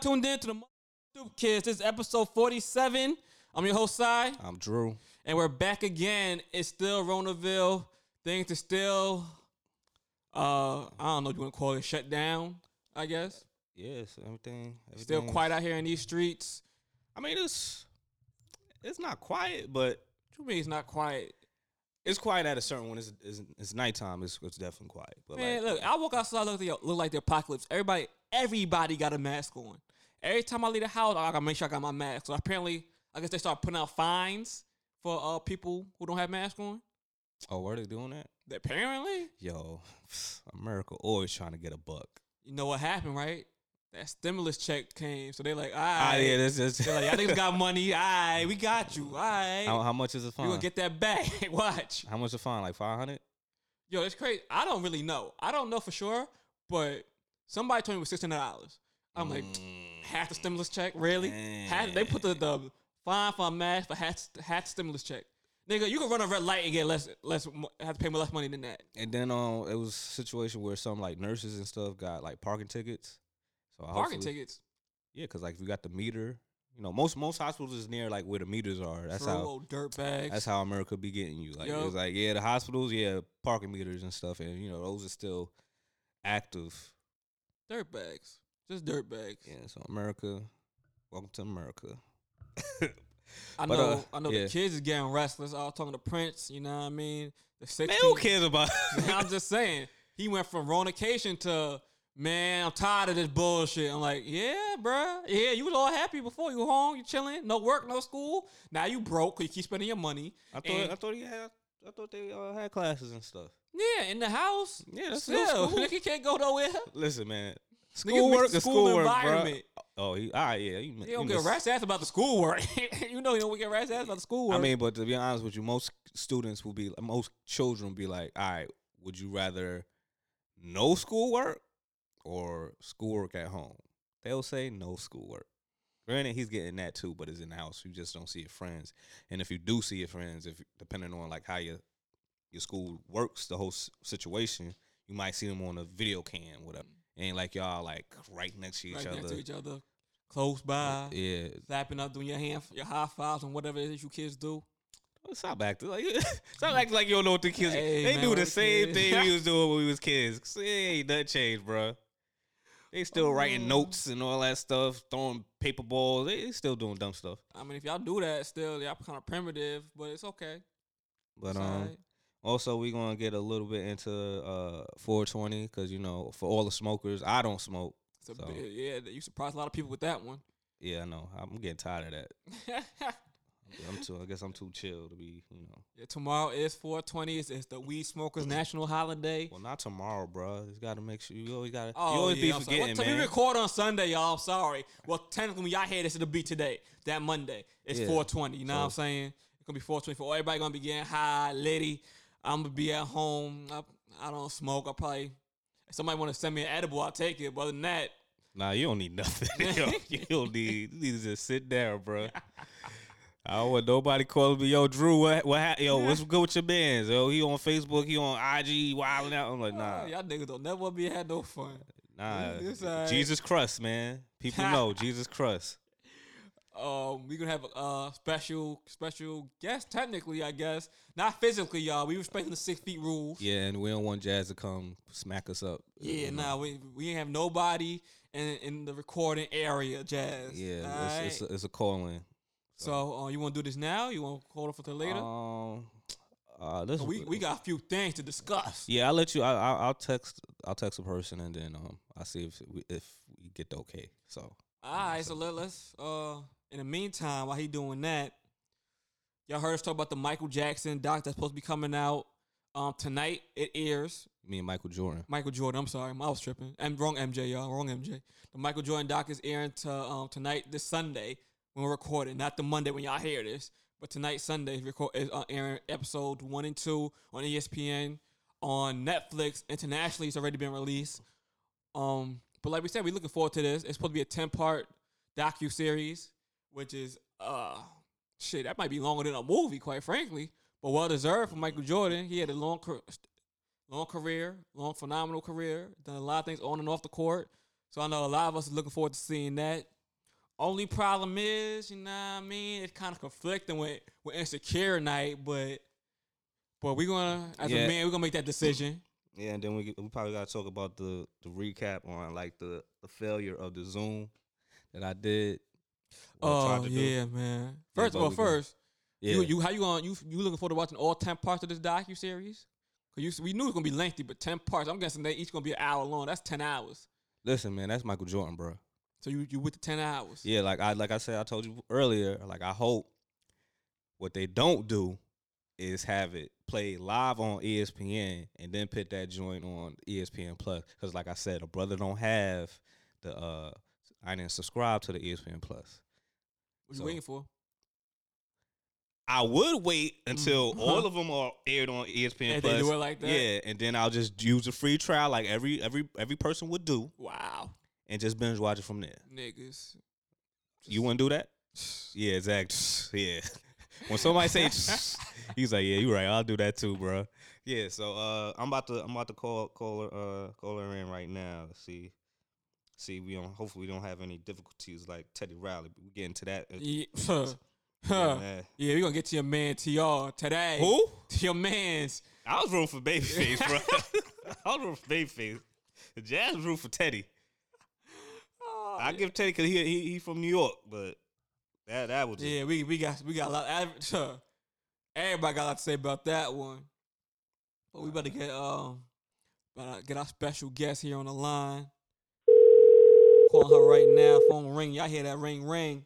tuned in to the Stoop Kids. This is episode 47. I'm your host, Cy, I'm Drew. and we're back again. It's still Ronaville. Things are still, uh, I don't know what you want to call it, shut down, I guess. Yes, everything. Still quiet out here in these streets. I mean, it's it's not quiet, but What you mean it's not quiet? it's quiet at a certain when it's it's, it's nighttime. It's it's definitely quiet. But Man, like, look, I walk outside, look, look like the apocalypse. Everybody, everybody got a mask on. Every time I leave the house, I gotta make sure I got my mask. So apparently, I guess they start putting out fines for uh people who don't have masks on. oh, were they doing that? Apparently, Yo, America always trying to get a buck. you know what happened, right? That stimulus check came, so they like, all Ah, yeah, this is. they're like, y'all niggas got money, all right, we got you, all right, how, how much is the fine? you gonna get that back. Watch, how much is the fine? Like five hundred? yo, it's crazy. I don't really know. I don't know for sure, but somebody told me it was six hundred dollars. I'm like, Mm. Half the stimulus check, really? Half, they put the, the fine for a mask for half, half the stimulus check. Nigga, you can run a red light and get less, less, have to pay more less money than that. And then um, it was a situation where some like nurses and stuff got like parking tickets. So Parking tickets. Yeah, because like if you got the meter, you know, most most hospitals is near like where the meters are. That's True, how dirt bags. that's how America be getting you. Like Yup. it's like yeah, the hospitals, yeah, parking meters and stuff, and you know those are still active. dirt bags. Just dirt bags. Yeah, so America, welcome to America. I But, know, uh, I know yeah. the kids is getting restless. I was talking to Prince, you know what I mean? The 16, Man, who cares about? I'm just saying, he went from Ronication to, man, I'm tired of this bullshit. I'm like, yeah, bruh. Yeah, you was all happy before. You home, you chilling, no work, no school. Now you broke 'cause you keep spending your money. I thought And- I thought he had I thought they uh, had classes and stuff. Yeah, in the house. Yeah, that's no Still, school. nigga can't go nowhere. Listen, man, schoolwork is school schoolwork, bro. environment. Oh, he, all right, yeah, he, He don't get rat's ass about the schoolwork. you know he don't get rat's ass about the schoolwork. I mean, but to be honest with you, most students will be, most children will be like, all right, would you rather no schoolwork or schoolwork at home? They'll say no schoolwork. Granted, he's getting that too, but it's in the house. You just don't see your friends, and if you do see your friends, if depending on like how your your school works, the whole situation, you might see them on a video cam, whatever. Ain't like y'all like right next to each right other. next to each other, close by, Yeah, slapping up, doing your hand, your high fives, and whatever it is you kids do. Stop acting like stop acting like you don't know what the kids. Hey, they man, do the same thing we was doing when we was kids. See, nothing changed, bro. They still writing Oh. notes and all that stuff, throwing paper balls. They, they still doing dumb stuff. I mean, if y'all do that, still y'all kind of primitive, but it's okay. But It's um, alright. Also we're gonna get a little bit into uh 420 because you know for all the smokers, I don't smoke. So- yeah, you surprised a lot of people with that one. Yeah, I know. I'm getting tired of that. yeah, I'm too. I guess I'm too chill to be. You know. tomorrow is 420. It's, it's the Weed Smokers National Holiday. Well, not tomorrow, bro. You got to make sure you always got to. Oh, you always yeah, be forgetting, time man. we record on Sunday, y'all. I'm sorry. Well, technically, when y'all hear this, it'll be today. That Monday. It's Yeah. 420. You know what I'm saying? It's gonna be 420 for everybody. Gonna be getting high, litty. I'm gonna be at home. I, I don't smoke. I probably if somebody want to send me an edible, I'll take it. But other than that, Nah, you don't need nothing. Yo, you don't need. You need to just sit down, bro. I don't want nobody calling me, yo, Drew, what, what, yo, what's good with your bands? Yo, he on Facebook, he on IG, wilding out. I'm like, nah, uh, y'all niggas don't never be had no fun. nah. It's alright. Jesus Christ, man. People know Jesus Christ. Um, we gonna have a uh, special special guest. Technically, I guess not physically, y'all. We respecting the six feet rules. Yeah, and we don't want Jazz to come smack us up. Yeah, nah, we we ain't have nobody in in the recording area, Jazz. Yeah, it's, it's, a, it's a calling. so uh, you want to do this now? You want to hold it for till later? Um, uh, this we we got a few things to discuss. Yeah, I'll let you. I, I, I'll text. I'll text a person, and then um, I'll see if we, if we get the okay. So All right, so let, let's uh in the meantime while he doing that, y'all heard us talk about the Michael Jackson doc that's supposed to be coming out um tonight. It airs. me and Michael Jordan. Michael Jordan. I'm sorry, I was tripping. I'm wrong MJ, y'all. Wrong MJ. The Michael Jordan doc is airing to um tonight, this Sunday when we're recording, not the Monday when y'all hear this, but tonight Sunday is record is uh, airing episode one and two on ESPN, on Netflix internationally. It's already been released. Um, but like we said, we're looking forward to this. It's supposed to be a ten part docu series, which is uh shit that might be longer than a movie, quite frankly. But well deserved for Michael Jordan. He had a long, long career, long phenomenal career. Done a lot of things on and off the court. So I know a lot of us are looking forward to seeing that. Only problem is, you know what I mean? It's kind of conflicting with with insecure night, but but we're gonna as Yeah. a man, we're gonna make that decision. Yeah, and then we we probably gotta talk about the the recap on like the the failure of the Zoom that I did. Oh to do. yeah, man. First of all, first, yeah. you you how you going you you looking forward to watching all ten parts of this docu series? Cause you we knew it was gonna be lengthy, but ten parts. I'm guessing they each gonna be an hour long. That's ten hours. Listen, man, that's Michael Jordan, bro. So you you with the ten hours? Yeah, like I like I said, I told you earlier. Like I hope what they don't do is have it play live on ESPN and then put that joint on ESPN Plus. Because like I said, a brother don't have the. uh I didn't subscribe to the ESPN Plus. What you waiting for? I would wait until Mhm. all of them are aired on ESPN Yeah, Plus. they do it like that. Yeah, and then I'll just use a free trial like every every every person would do, Wow, and just binge watch it from there. niggas. You wouldn't do that? Yeah, exactly. Yeah. When somebody say, he's like, yeah, you're right. I'll do that too, bro. Yeah. So uh, I'm about to I'm about to call call her uh call her in right now. Let's see. See, we don't. Hopefully, we don't have any difficulties like Teddy Riley. But we get into that. uh, Yeah, huh, yeah, yeah, we gonna get to your man Tr today. Who? To your man's. I was rooting for Babyface, bro. I was rooting for Babyface. The Jazz was rooting for Teddy. Oh, I give Teddy because he, he he from New York, but that that was just- Yeah, we we got we got a lot. ev- huh. Everybody got a lot to say about that one. But we better get um, better get our special guest here on the line. Calling her right now. Phone ring. Y'all hear that ring ring?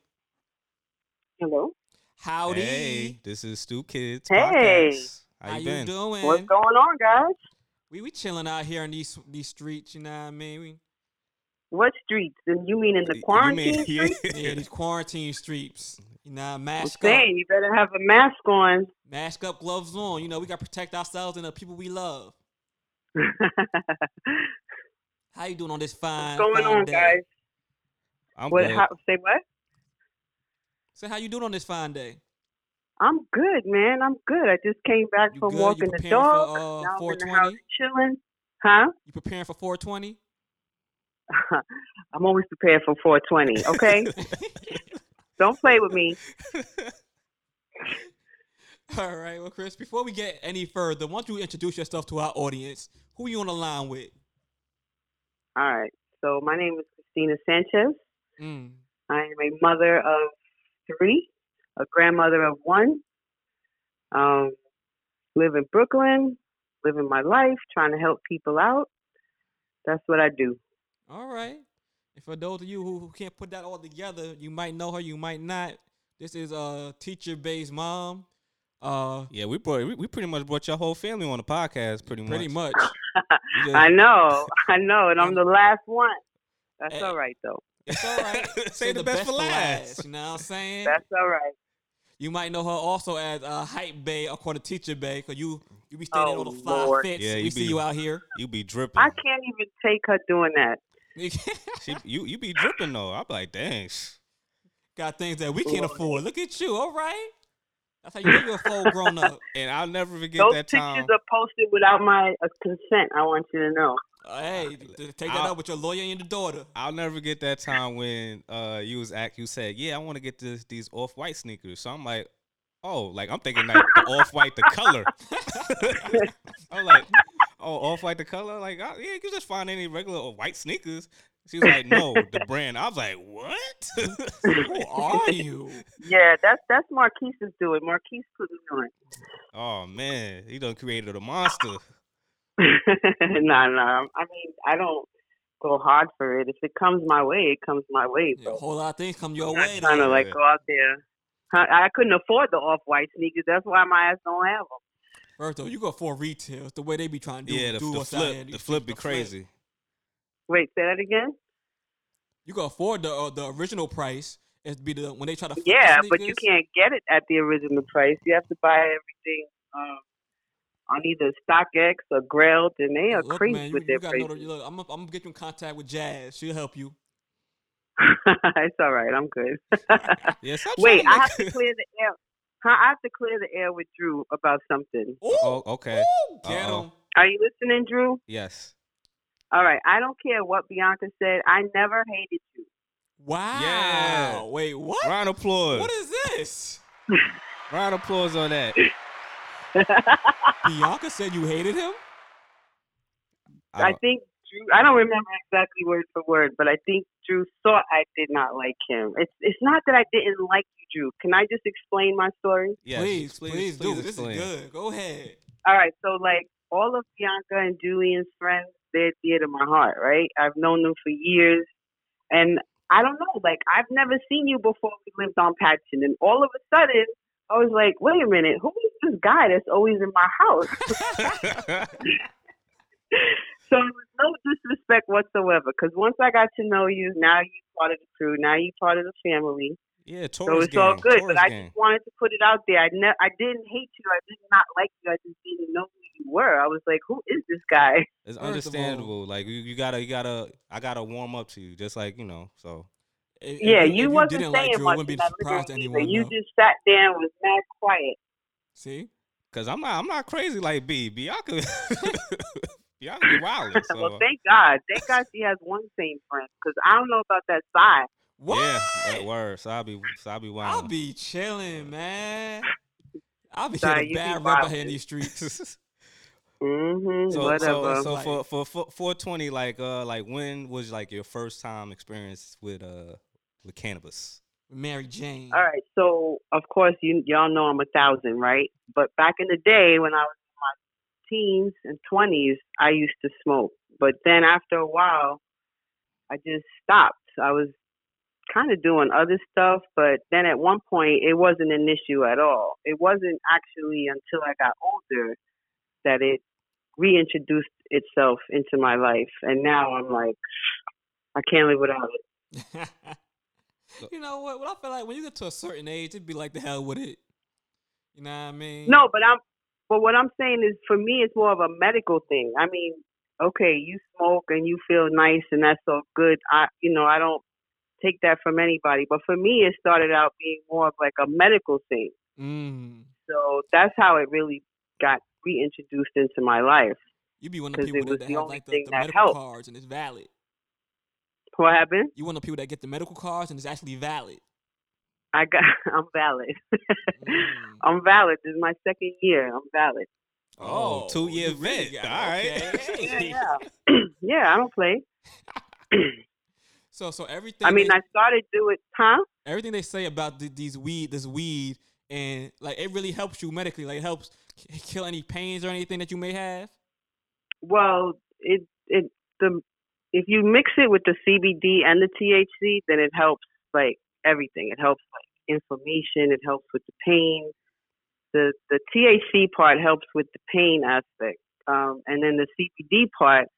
Hello. Howdy. Hey, this is Stoop Kids. Hey. Podcast. How, How you you doing? What's going on, guys? We we chilling out here in these these streets. You know what I mean? We, What streets? You mean in the quarantine mean- streets? yeah, these quarantine streets. You know, I'm mask up, you better have a mask on. mask up, gloves on. You know, we got to protect ourselves and the people we love. How you doing on this fine? What's going fine on, day? guys? I'm What? good. How, say what? So how you doing on this fine day? I'm good, man. I'm good. I just came back You from good? Walking the preparing for, dog. uh, now I'm in the 420? house chilling. Huh? You preparing for 420? I'm always prepared for 420. Okay, don't play with me. All right, well, Chris, before we get any further, why don't you introduce yourself to our audience? Who are you on the line with? All right. So my name is Christina Sanchez. Mm. I am a mother of three, a grandmother of one. Um, live in Brooklyn, living my life, trying to help people out. That's what I do. All right. And for those of you who, who can't put that all together, you might know her, you might not. This is a teacher-based mom. Uh, yeah, we brought we, we pretty much brought your whole family on the podcast, pretty much. pretty much. I know, I know, and I'm the last one. That's Eh. all right, though. It's all right. Say the best for last. You know what I'm saying? That's all right. You might know her also as uh, Hype Bay or called a Teacher Bay because you you be standing Oh, on the fly Lord. fits. Yeah, we you see be- you out here. You be dripping. I can't even take her doing that. She, you you be dripping though. I'm like, dang. sh- Got things that we can't afford. Look at you. All right. That's how you know you're full grown up. And I'll never forget Those that pictures are posted without my uh, consent. I want you to know. Uh, hey, t- t- take that I'll- up with your lawyer and your daughter. I'll never forget that time when uh you was act you said, Yeah, I want to get this these off white sneakers. So I'm like, Oh, like I'm thinking like off white the color. I'm like, Oh, off white the color? Like, oh, yeah, you can just find any regular white sneakers. She was like, No, the brand. I was like, What? Who are you? Yeah, that's that's Marquise's doing. Marquise put do it. oh man, he done created a monster. nah, nah. I mean, I don't go hard for it. If it comes my way, it comes my way. Yeah, a whole lot of things come your I'm not way. trying to like go out there. I, I couldn't afford the off-white sneakers. That's why my ass don't have them. First of all, you go for retail. It's the way they be trying to do, yeah, the, do the us out flip, the flip be people flip. crazy. Wait, say that again. You can afford the uh, the original price. It's be the when they try to flip the Yeah, but you can't get it at the original price. You have to buy everything um, on either StockX or Grailed, and they are Look, crazy man, you, with you their gotta know prices. the, look, I'm gonna I'm gonna get you in contact with Jazz. She'll help you. it's all right. I'm good. Yeah, stop Wait, trying I have to clear the air. Huh, I have to clear the air with Drew about something. Ooh, Oh, okay. ooh, get Uh-oh. him. Are you listening, Drew? Yes. All right. I don't care what Bianca said. I never hated you. Wow. Yeah. Wait, what? Round of applause. What is this? Round of applause on that. Bianca said you hated him? I don't- think Drew. I don't remember exactly word for word, but I think Drew thought I did not like him. It's it's not that I didn't like you, Drew. Can I just explain my story? yes, please, please, do. This explain. is good. Go ahead. All right. So like all of Bianca and Julian's friends, they're dear to my heart, right? I've known them for years, and I don't know. Like I've never seen you before. We lived on Patchen, and all of a sudden. I was like, wait a minute, who is this guy that's always in my house? So it no disrespect whatsoever. Because once I got to know you, now you're part of the crew. Now you're part of the family. yeah, totally. So Taurus it's all good. Taurus But I gang. just wanted to put it out there. I ne- I didn't hate you. I did not like you. I just didn't know who you were. I was like, who is this guy? It's First of all- understandable. Like you, you gotta, you gotta, I gotta warm up to you, just like you know. So If- yeah, if you if wasn't didn't saying like Drew, much wouldn't be surprised a to anyone. either. You though. just sat there and was mad quiet. See? Cause I'm not, I'm not crazy like B. Bianca, Bianca be wild. So well, thank God. Thank God she has one same friend. Because I don't know about that side. What? yeah, that word. So I'll be, so I'll be wild. I'll be chilling, man. I'll be Sorry, getting a you be bad rep out here in these streets. Mm-hmm. so, Whatever. so, so Like- for, for for 420, like, uh, like when was like your first time experience with uh with cannabis? Mary Jane. All right. So of course you y'all know I'm a thousand, right? But back in the day when I was in my teens and twenties, I used to smoke. But then after a while, I just stopped. I was kind of doing other stuff, but then at one point it wasn't an issue at all. It wasn't actually until I got older that it reintroduced itself into my life, and now I'm like, I can't live without it. you know what? Well, I feel like when you get to a certain age, it'd be like the hell with it. You know what I mean? No, but I'm. But what I'm saying is, for me, it's more of a medical thing. I mean, okay, you smoke and you feel nice, and that's all good. I, you know, I don't take that from anybody. But for me, it started out being more of like a medical thing. Mm. So that's how it really got reintroduced into my life. You'd be one of the people that, that have like the, the medical helped. cards and it's valid. What happened? You one of the people that get the medical cards and it's actually valid. I got. I'm valid. Mm. I'm valid. This is my second year. I'm valid. Oh, two year you vet. All right. Okay. Yeah, yeah. yeah, I don't play. So, so everything. I mean, they, I started doing, huh? everything they say about the, these weed, this weed, and like it really helps you medically. Like it helps kill any pains or anything that you may have. Well, it it the if you mix it with the CBD and the THC, then it helps like everything. It helps like inflammation. It helps with the pain. The the THC part helps with the pain aspect, um, and then the CBD part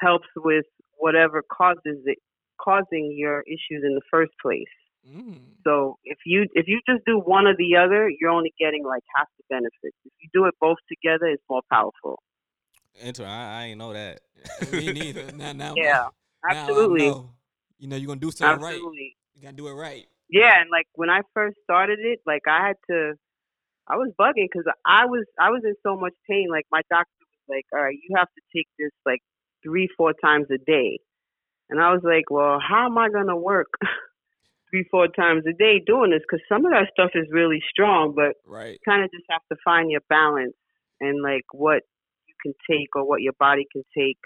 helps with whatever causes it causing your issues in the first place. Mm. So if you if you just do one or the other, you're only getting like half the benefits. If you do it both together, it's more powerful. Enter. I, I ain't know that. Me neither. Now, now, Yeah, now I absolutely, know. You know, you're gonna do something right. absolutely. You gotta do it right. Yeah, and like when I first started it, like I had to, I was bugging because I was I was in so much pain. Like my doctor was like, "All right, you have to take this like three, four times a day," and I was like, "Well, how am I gonna work three, four times a day doing this? Because some of that stuff is really strong, but Right. kind of just have to find your balance and like what you can take or what your body can take,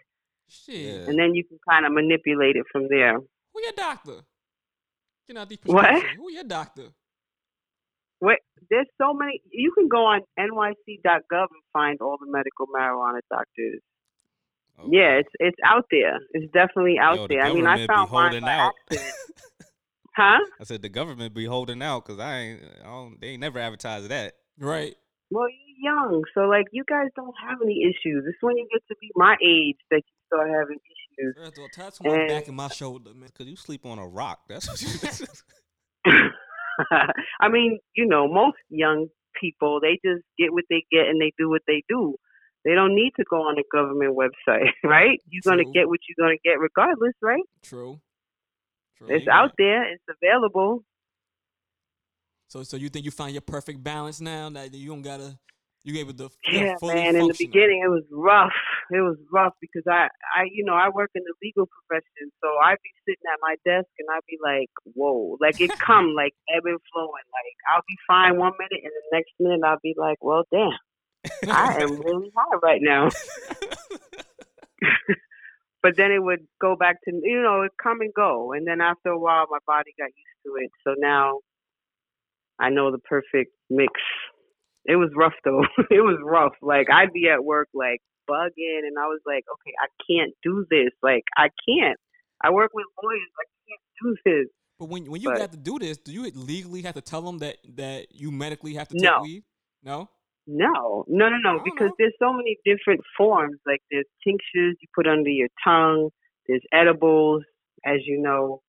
Shit. And then you can kind of manipulate it from there. Who your doctor? Get out these What? prescriptions. Who your doctor? Wait, there's so many. You can go on NYC.gov and find all the medical marijuana doctors. Okay. Yeah, it's it's out there. It's definitely out Yo, the there. I mean, I government be found mine by out. accident. Huh? I said the government be holding out because I ain't. I don't, they ain't never advertised that. Right. Well, you're young, so like you guys don't have any issues. It's when you get to be my age that you start having issues. Of all, touch my And- back and my shoulder, man. Cause you sleep on a rock. That's what you. I mean, you know, most young people they just get what they get and they do what they do. They don't need to go on a government website, right? You're gonna get what you're gonna get regardless, right? True. True. It's you out there. It's available. So, so you think you find your perfect balance now? That you don't gotta, You able to yeah, man. In the beginning, it was rough. It was rough because I, I, you know, I work in the legal profession, so I'd be sitting at my desk and I'd be like, "Whoa!" Like it come like ebb and flowing. Like I'll be fine one minute, and the next minute I'll be like, "Well, damn, I am really high right now." but then it would go back to you know it come and go and then after a while my body got used to it so now i know the perfect mix it was rough though it was rough like i'd be at work like bugging and i was like okay i can't do this like i can't i work with lawyers i can't do this But when when you But- got to do this, do you legally have to tell them that that you medically have to take No. weed? No. No, no, no, no, because know. there's so many different forms. Like there's tinctures you put under your tongue. There's edibles, as you know,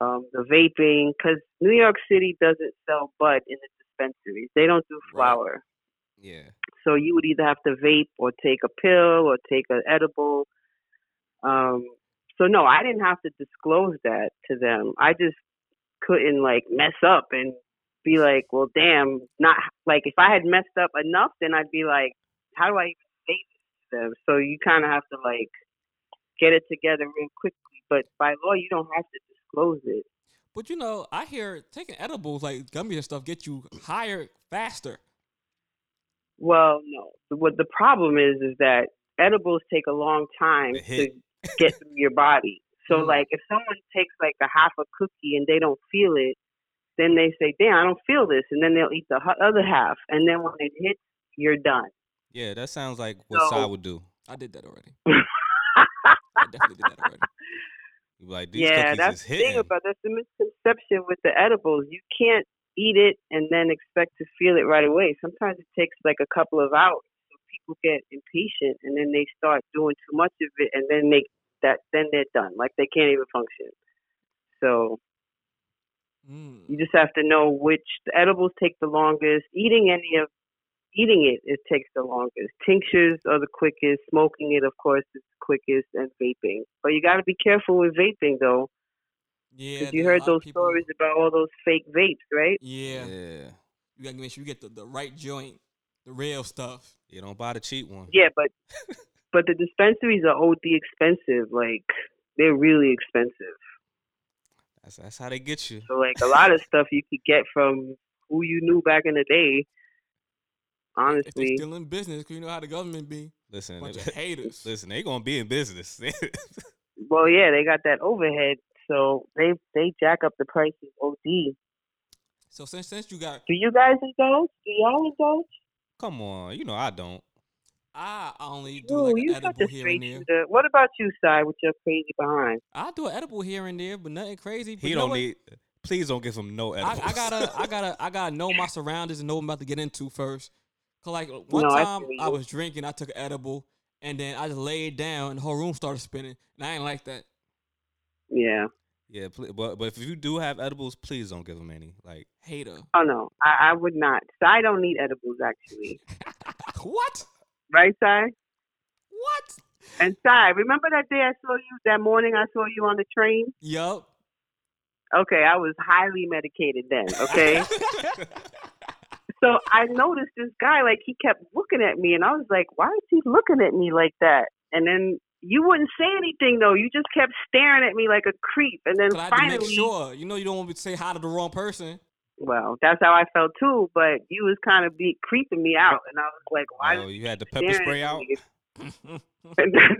um, the vaping. Because New York City doesn't sell bud in the dispensaries. They don't do Right. flower. yeah. So you would either have to vape or take a pill or take an edible. Um, so no, I didn't have to disclose that to them. I just couldn't like mess up and be like, well, damn, not like if I had messed up enough, then I'd be like, how do I even say this to them? So you kind of have to like get it together real quickly. But by law, you don't have to disclose it. But you know, I hear taking edibles like gummies and stuff get you higher faster. Well, no. What the problem is is that edibles take a long time to get through your body. So Mm. like if someone takes like a half a cookie and they don't feel it, then they say, "Damn, I don't feel this," and then they'll eat the other half, and then when it hits, you're done. Yeah, that sounds like what So- Sai would do. I did that already. I definitely did that already. Like, these yeah, cookies that's is the thing about that's the misconception with the edibles. You can't eat it and then expect to feel it right away. Sometimes it takes like a couple of hours. So people get impatient and then they start doing too much of it, and then they that then they're done. Like they can't even function. So Mm. You just have to know which the edibles take the longest. Eating any of eating it, it takes the longest. Tinctures are the quickest. Smoking it, of course, is the quickest, and vaping. But you got to be careful with vaping, though, Yeah. because you there are a heard those people- stories about all those fake vapes, right? Yeah. yeah. You gotta make sure you get the, the right joint, the real stuff. You don't buy the cheap one. Yeah, but but the dispensaries are OD expensive. Like they're really expensive. That's that's how they get you. So like a lot of stuff you could get from who you knew back in the day. If they Honestly, still in business, 'cause you know how the government be. Listen, Bunch of haters. listen, they gonna be in business. Well, yeah, they got that overhead, so they they jack up the prices OD. So since since you got, Do you guys indulge? Do y'all indulge? Come on, you know I don't. I only do Ooh, like you an such edible here straight and there. shooter. What about you, Sai, with your crazy behind? I do an edible here and there, but nothing crazy. But He don't what? need. Please don't give him no I, edibles. I gotta, I gotta, I gotta know my surroundings and know what I'm about to get into first. Cause like one No, time feel I, was drinking, I took an edible, and then I just laid down, and the whole room started spinning, and I ain't like that. Yeah. yeah, pl- but but if you do have edibles, please don't give them any. Like Hater. Oh no, I, I would not. I don't need edibles actually, what? right, Sai? What? And Sai, remember that day I saw you that morning? I saw you on the train. Yup. Okay, I was highly medicated then. Okay. so I noticed this guy, like he kept looking at me, and I was like, "Why is he looking at me like that?" And then you wouldn't say anything though. You just kept staring at me like a creep, and then I finally, make sure. You know, you don't want me to say hi to the wrong person. well, that's how I felt too. But you was kind of be creeping me out, and I was like, "Why?" oh, you had the pepper spray out. me? And then-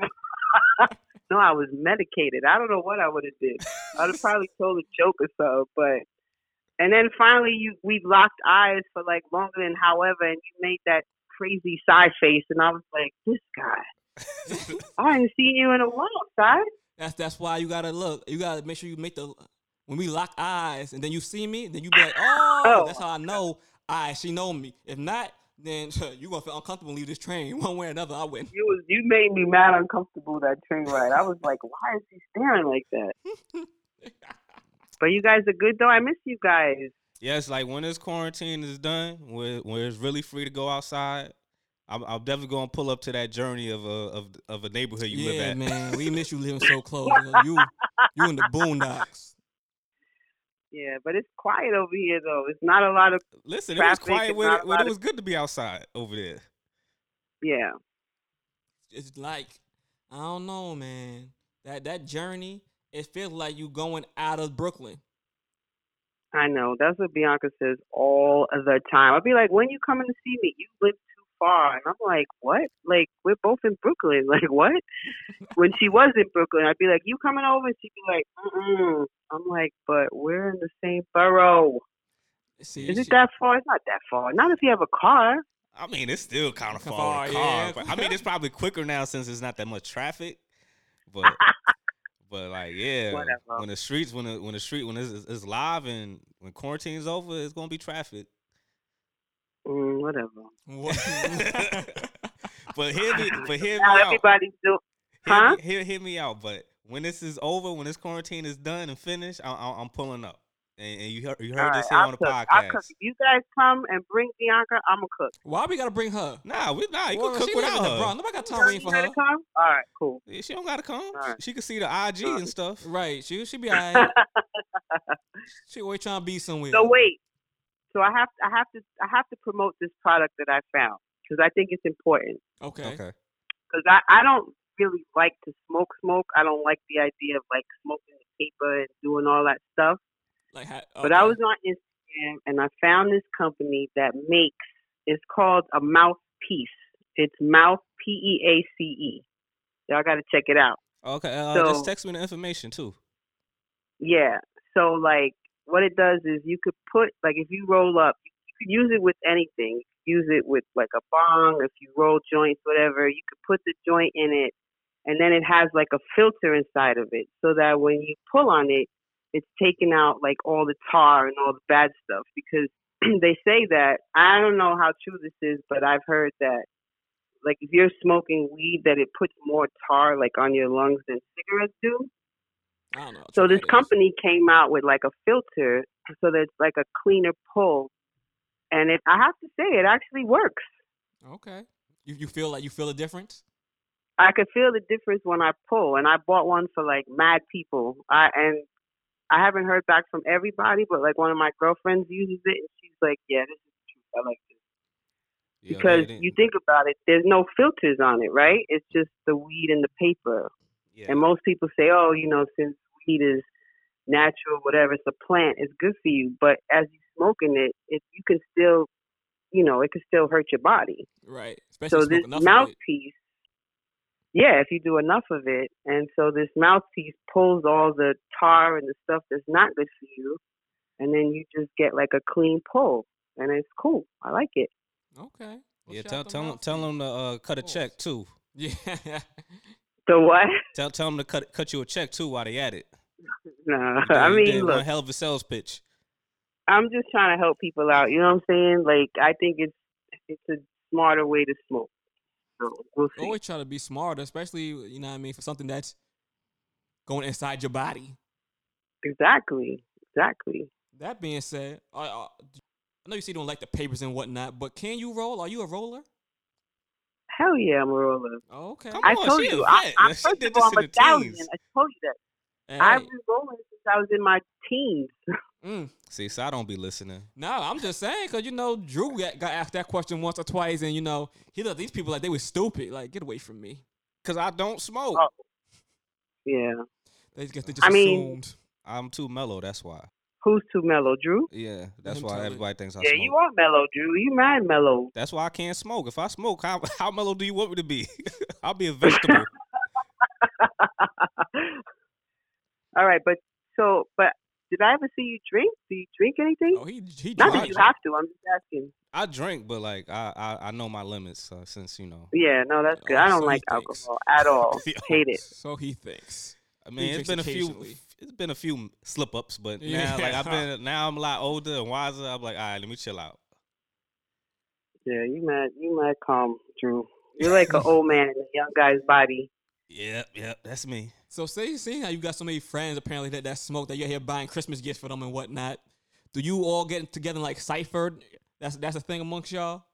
no, I was medicated. I don't know what I would have did. I'd have probably told a joke or so, but and then finally you we locked eyes for like longer than however, and you made that crazy side face, and I was like, this guy. I haven't seen you in a while, Sai. That's that's why you gotta look. You gotta make sure you make the when we lock eyes and then you see me, then you be like, oh, Oh. that's how I know. I she know me. If not, then you gonna feel uncomfortable and leave this train one way or another. I win. You was you made me mad uncomfortable that train ride. I was like, why is he staring like that? But you guys are good though. I miss you guys. Yes, like when this quarantine is done, where where it's really free to go outside, I'm, I'm definitely gonna pull up to that journey of a of, of a neighborhood you live yeah, at. man, we miss you living so close. you you in the boondocks. Yeah, but it's quiet over here though. It's not a lot of Listen, it was quiet is when it, a when it of- was good to be outside over there. Yeah. It's like I don't know, man. That that journey, it feels like you going out of Brooklyn. I know. That's what Bianca says all the time. I'll be like, when you coming to see me? You live too far. And I'm like, what? Like, we're both in Brooklyn. Like, what? when she was in Brooklyn, I'd be like, you coming over? And she'd be like, mm I'm like, but we're in the same borough. See, Is it she- that far? It's not that far. Not if you have a car. I mean, it's still kind of Far, far, with a car, yeah. but I mean, it's probably quicker now since there's not that much traffic. But but like yeah, Whatever. when the streets when the when the street when it's, it's live and when quarantine's over, it's gonna be traffic. Mm, whatever. But hear me, but hear me Now out. everybody's doing. Hear, Huh? me, hear, hear me out. But when this is over, when this quarantine is done and finished, I, I, I'm pulling up. And, and you heard you heard All this right, here I'll on the cook. podcast. I'll cook. You guys come and bring Bianca, I'm gonna cook. Why we gotta bring her? Nah, we nah. You Well, can cook she live in without her. Bronx. Nobody got time waiting for ready her. come? All right, cool. Yeah, she don't gotta come. Alright. She can see the IG Alright. and stuff. Right. She she be alright. she always trying to be somewhere. So wait. So I have I have to I have to promote this product that I found because I think it's important. Okay. Okay. Because I I don't really like to smoke smoke. I don't like the idea of like smoking the paper and doing all that stuff. Like, ha- But I was on Instagram and I found this company that makes it's called a MouthPeace. It's mouth P E A C E. Y'all got to check it out. Okay. Uh, So- just text me the information too. Yeah. So like what it does is you could put like if you roll up, you could use it with anything. Use it with like a bong, if you roll joints, whatever. You could put the joint in it, and then it has like a filter inside of it, so that when you pull on it, it's taking out like all the tar and all the bad stuff. Because they say that I don't know how true this is, but I've heard that like if you're smoking weed, that it puts more tar like on your lungs than cigarettes do. I don't know. So this company came out with like a filter so that it's like a cleaner pull. And it I have to say it actually works. Okay. You you feel like you feel a difference? I could feel the difference when I pull and I bought one for like mad people. I and I haven't heard back from everybody, but like one of my girlfriends uses it and she's like, Yeah, this is the truth. I like this. Yeah, Because you think about it, there's no filters on it, right? It's just the weed and the paper. yeah. And most people say, oh, you know, since weed is natural, whatever, it's a plant, it's good for you. But as you're smoking it, it you can still, you know, it can still hurt your body. Right. Especially so this smoke enough of it. MouthPeace, yeah, if you do enough of it, and so this MouthPeace pulls all the tar and the stuff that's not good for you, and then you just get like a clean pull, and it's cool. I like it. Okay. Well, yeah, tell tell them tell them to uh, cut a check too. Yeah. So what? Tell tell them to cut cut you a check too while they at it. no, You I did- you mean, did one look, hell of a sales pitch. I'm just trying to help people out. You know what I'm saying? Like, I think it's it's a smarter way to smoke. So we'll see. Always try to be smart, especially you know what I mean for something that's going inside your body. Exactly. Exactly. That being said, I, I, I know you say you don't like the papers and whatnot, but can you roll? Are you a roller? Hell yeah, I'm a roller. Oh, okay. Come I on, told you. I. I, first of all, I'm a the stallion. teens. I told you that. Hey, I've been rolling since I was in my teens. mm. See, so I don't be listening. No, I'm just saying because you know Drew got, got asked that question once or twice, and you know he looked at these people like they were stupid. Like, get away from me. Cause I don't smoke. Oh. yeah. They just, they just I mean- I'm too mellow. That's why. Who's too mellow, Drew? Yeah, that's him why everybody thinks I yeah, smoke. you are mellow, Drew. You mad mellow. That's why I can't smoke. If I smoke, how how mellow do you want me to be? I'll be a vegetable. All right, but so, but did I ever see you drink? Do you drink anything? Oh, he he Not dry. that you have to. I'm just asking. I drink, but like I I, I know my limits uh, since you know. Yeah, no, that's good. Oh, I don't so he like thinks. alcohol at all. Hate it. So he thinks. I mean, drinks it's been a few. It's been a few slip ups, but Yeah. now like I've been now I'm a lot older and wiser. I'm like, all right, let me chill out. Yeah, you might You might calm, Drew. You're like an old man in a young guy's body. Yep, yep, that's me. So say see how you got so many friends apparently that, that smoke that you're here buying Christmas gifts for them and whatnot. Do you all get together like cipher? That's that's a thing amongst y'all.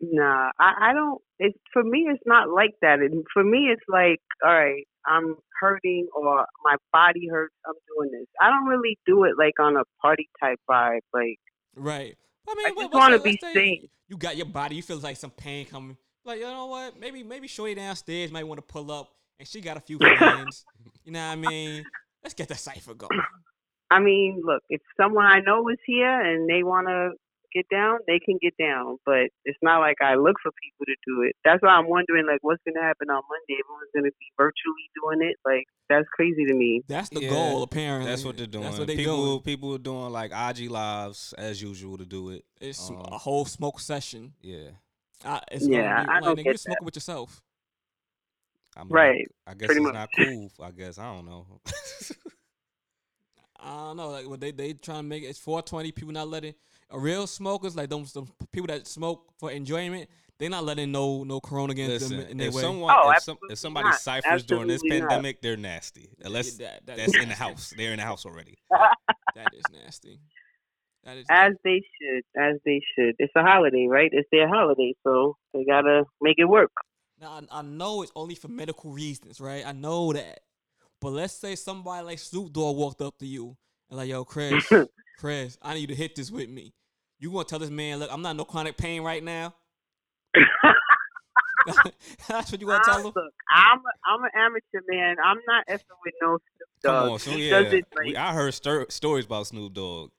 Nah, I, I don't. It for me, it's not like that. It, for me, it's like, all right, I'm hurting or my body hurts. I'm doing this. I don't really do it like on a party type vibe. Like, Right. I mean, I what- just what's wanna be safe. You got your body. You feel like some pain coming. Like, you know what? Maybe maybe show you downstairs might want to pull up, and she got a few friends. you know what I mean? Let's get the cipher going. I mean, look, if someone I know is here and they want to get down, they can get down. But it's not like I look for people to do it. That's why I'm wondering, like, what's going to happen on Monday? Everyone's going to be virtually doing it. Like, that's crazy to me. That's the Yeah, goal, apparently. That's what they're doing. That's what they people doing. people are doing like IG lives as usual to do it. It's um, a whole smoke session. Yeah. I, it's Yeah, be, I like, don't nigga, get you're smoking with yourself. I mean, Right, I guess pretty it's much. not cool. I guess I don't know. I don't know. Like, what they they trying to make it, it's 420. People not letting a real smokers like them, some people that smoke for enjoyment. They not letting no no corona against Listen, them in their if way. someone, Oh, if, some, if somebody not. ciphers during this Absolutely not. pandemic, they're nasty. Unless that- that that's in the house. They're in the house already. that is nasty. That is As they should, as they should. It's a holiday, right? It's their holiday, so they got to make it work. Now I, I know it's only for medical reasons, right? I know that. But let's say somebody like Snoop Dogg walked up to you and like, yo, Chris, Chris, I need you to hit this with me. You gonna tell this man, look, I'm not in no chronic pain right now. That's what you gonna tell I'm, him. look, I'm a, I'm an amateur man. I'm not effing with no Snoop Dogg. Come on, so yeah. it we- I heard stir- stories about Snoop Dogg.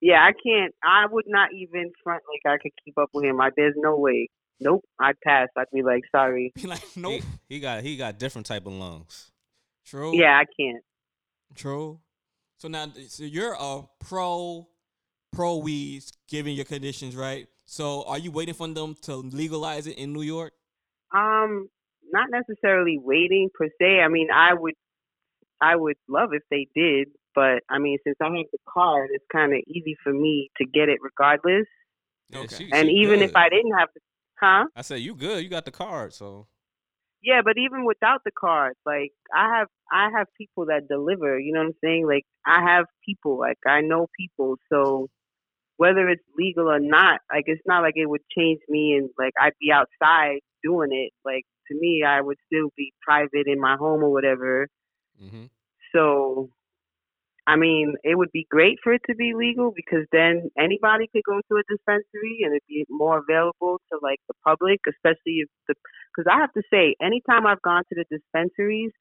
yeah, I can't. I would not even front like I could keep up with him. I, there's no way. Nope. I'd pass. I'd be like, sorry. Be like, nope. He, he got he got different type of lungs. True. Yeah, I can't. True. So now, so you're a pro, pro weeds, given your conditions, right? So are you waiting for them to legalize it in New York? Um, not necessarily waiting per se. I mean, I would, I would love if they did, but I mean, since I have the card, it's kind of easy for me to get it regardless. Okay. And she even if. I didn't have the, huh? I said you good, you got the card, so Yeah, but even without the card, like I have, I have people that deliver. You know what I'm saying? Like I have people, like I know people. So whether it's legal or not, like it's not like it would change me, and like I'd be outside doing it. Like to me, I would still be private in my home or whatever. Mm-hmm. So, I mean, it would be great for it to be legal because then anybody could go to a dispensary and it'd be more available to like the public, especially if the. Because I have to say, anytime I've gone to the dispensaries,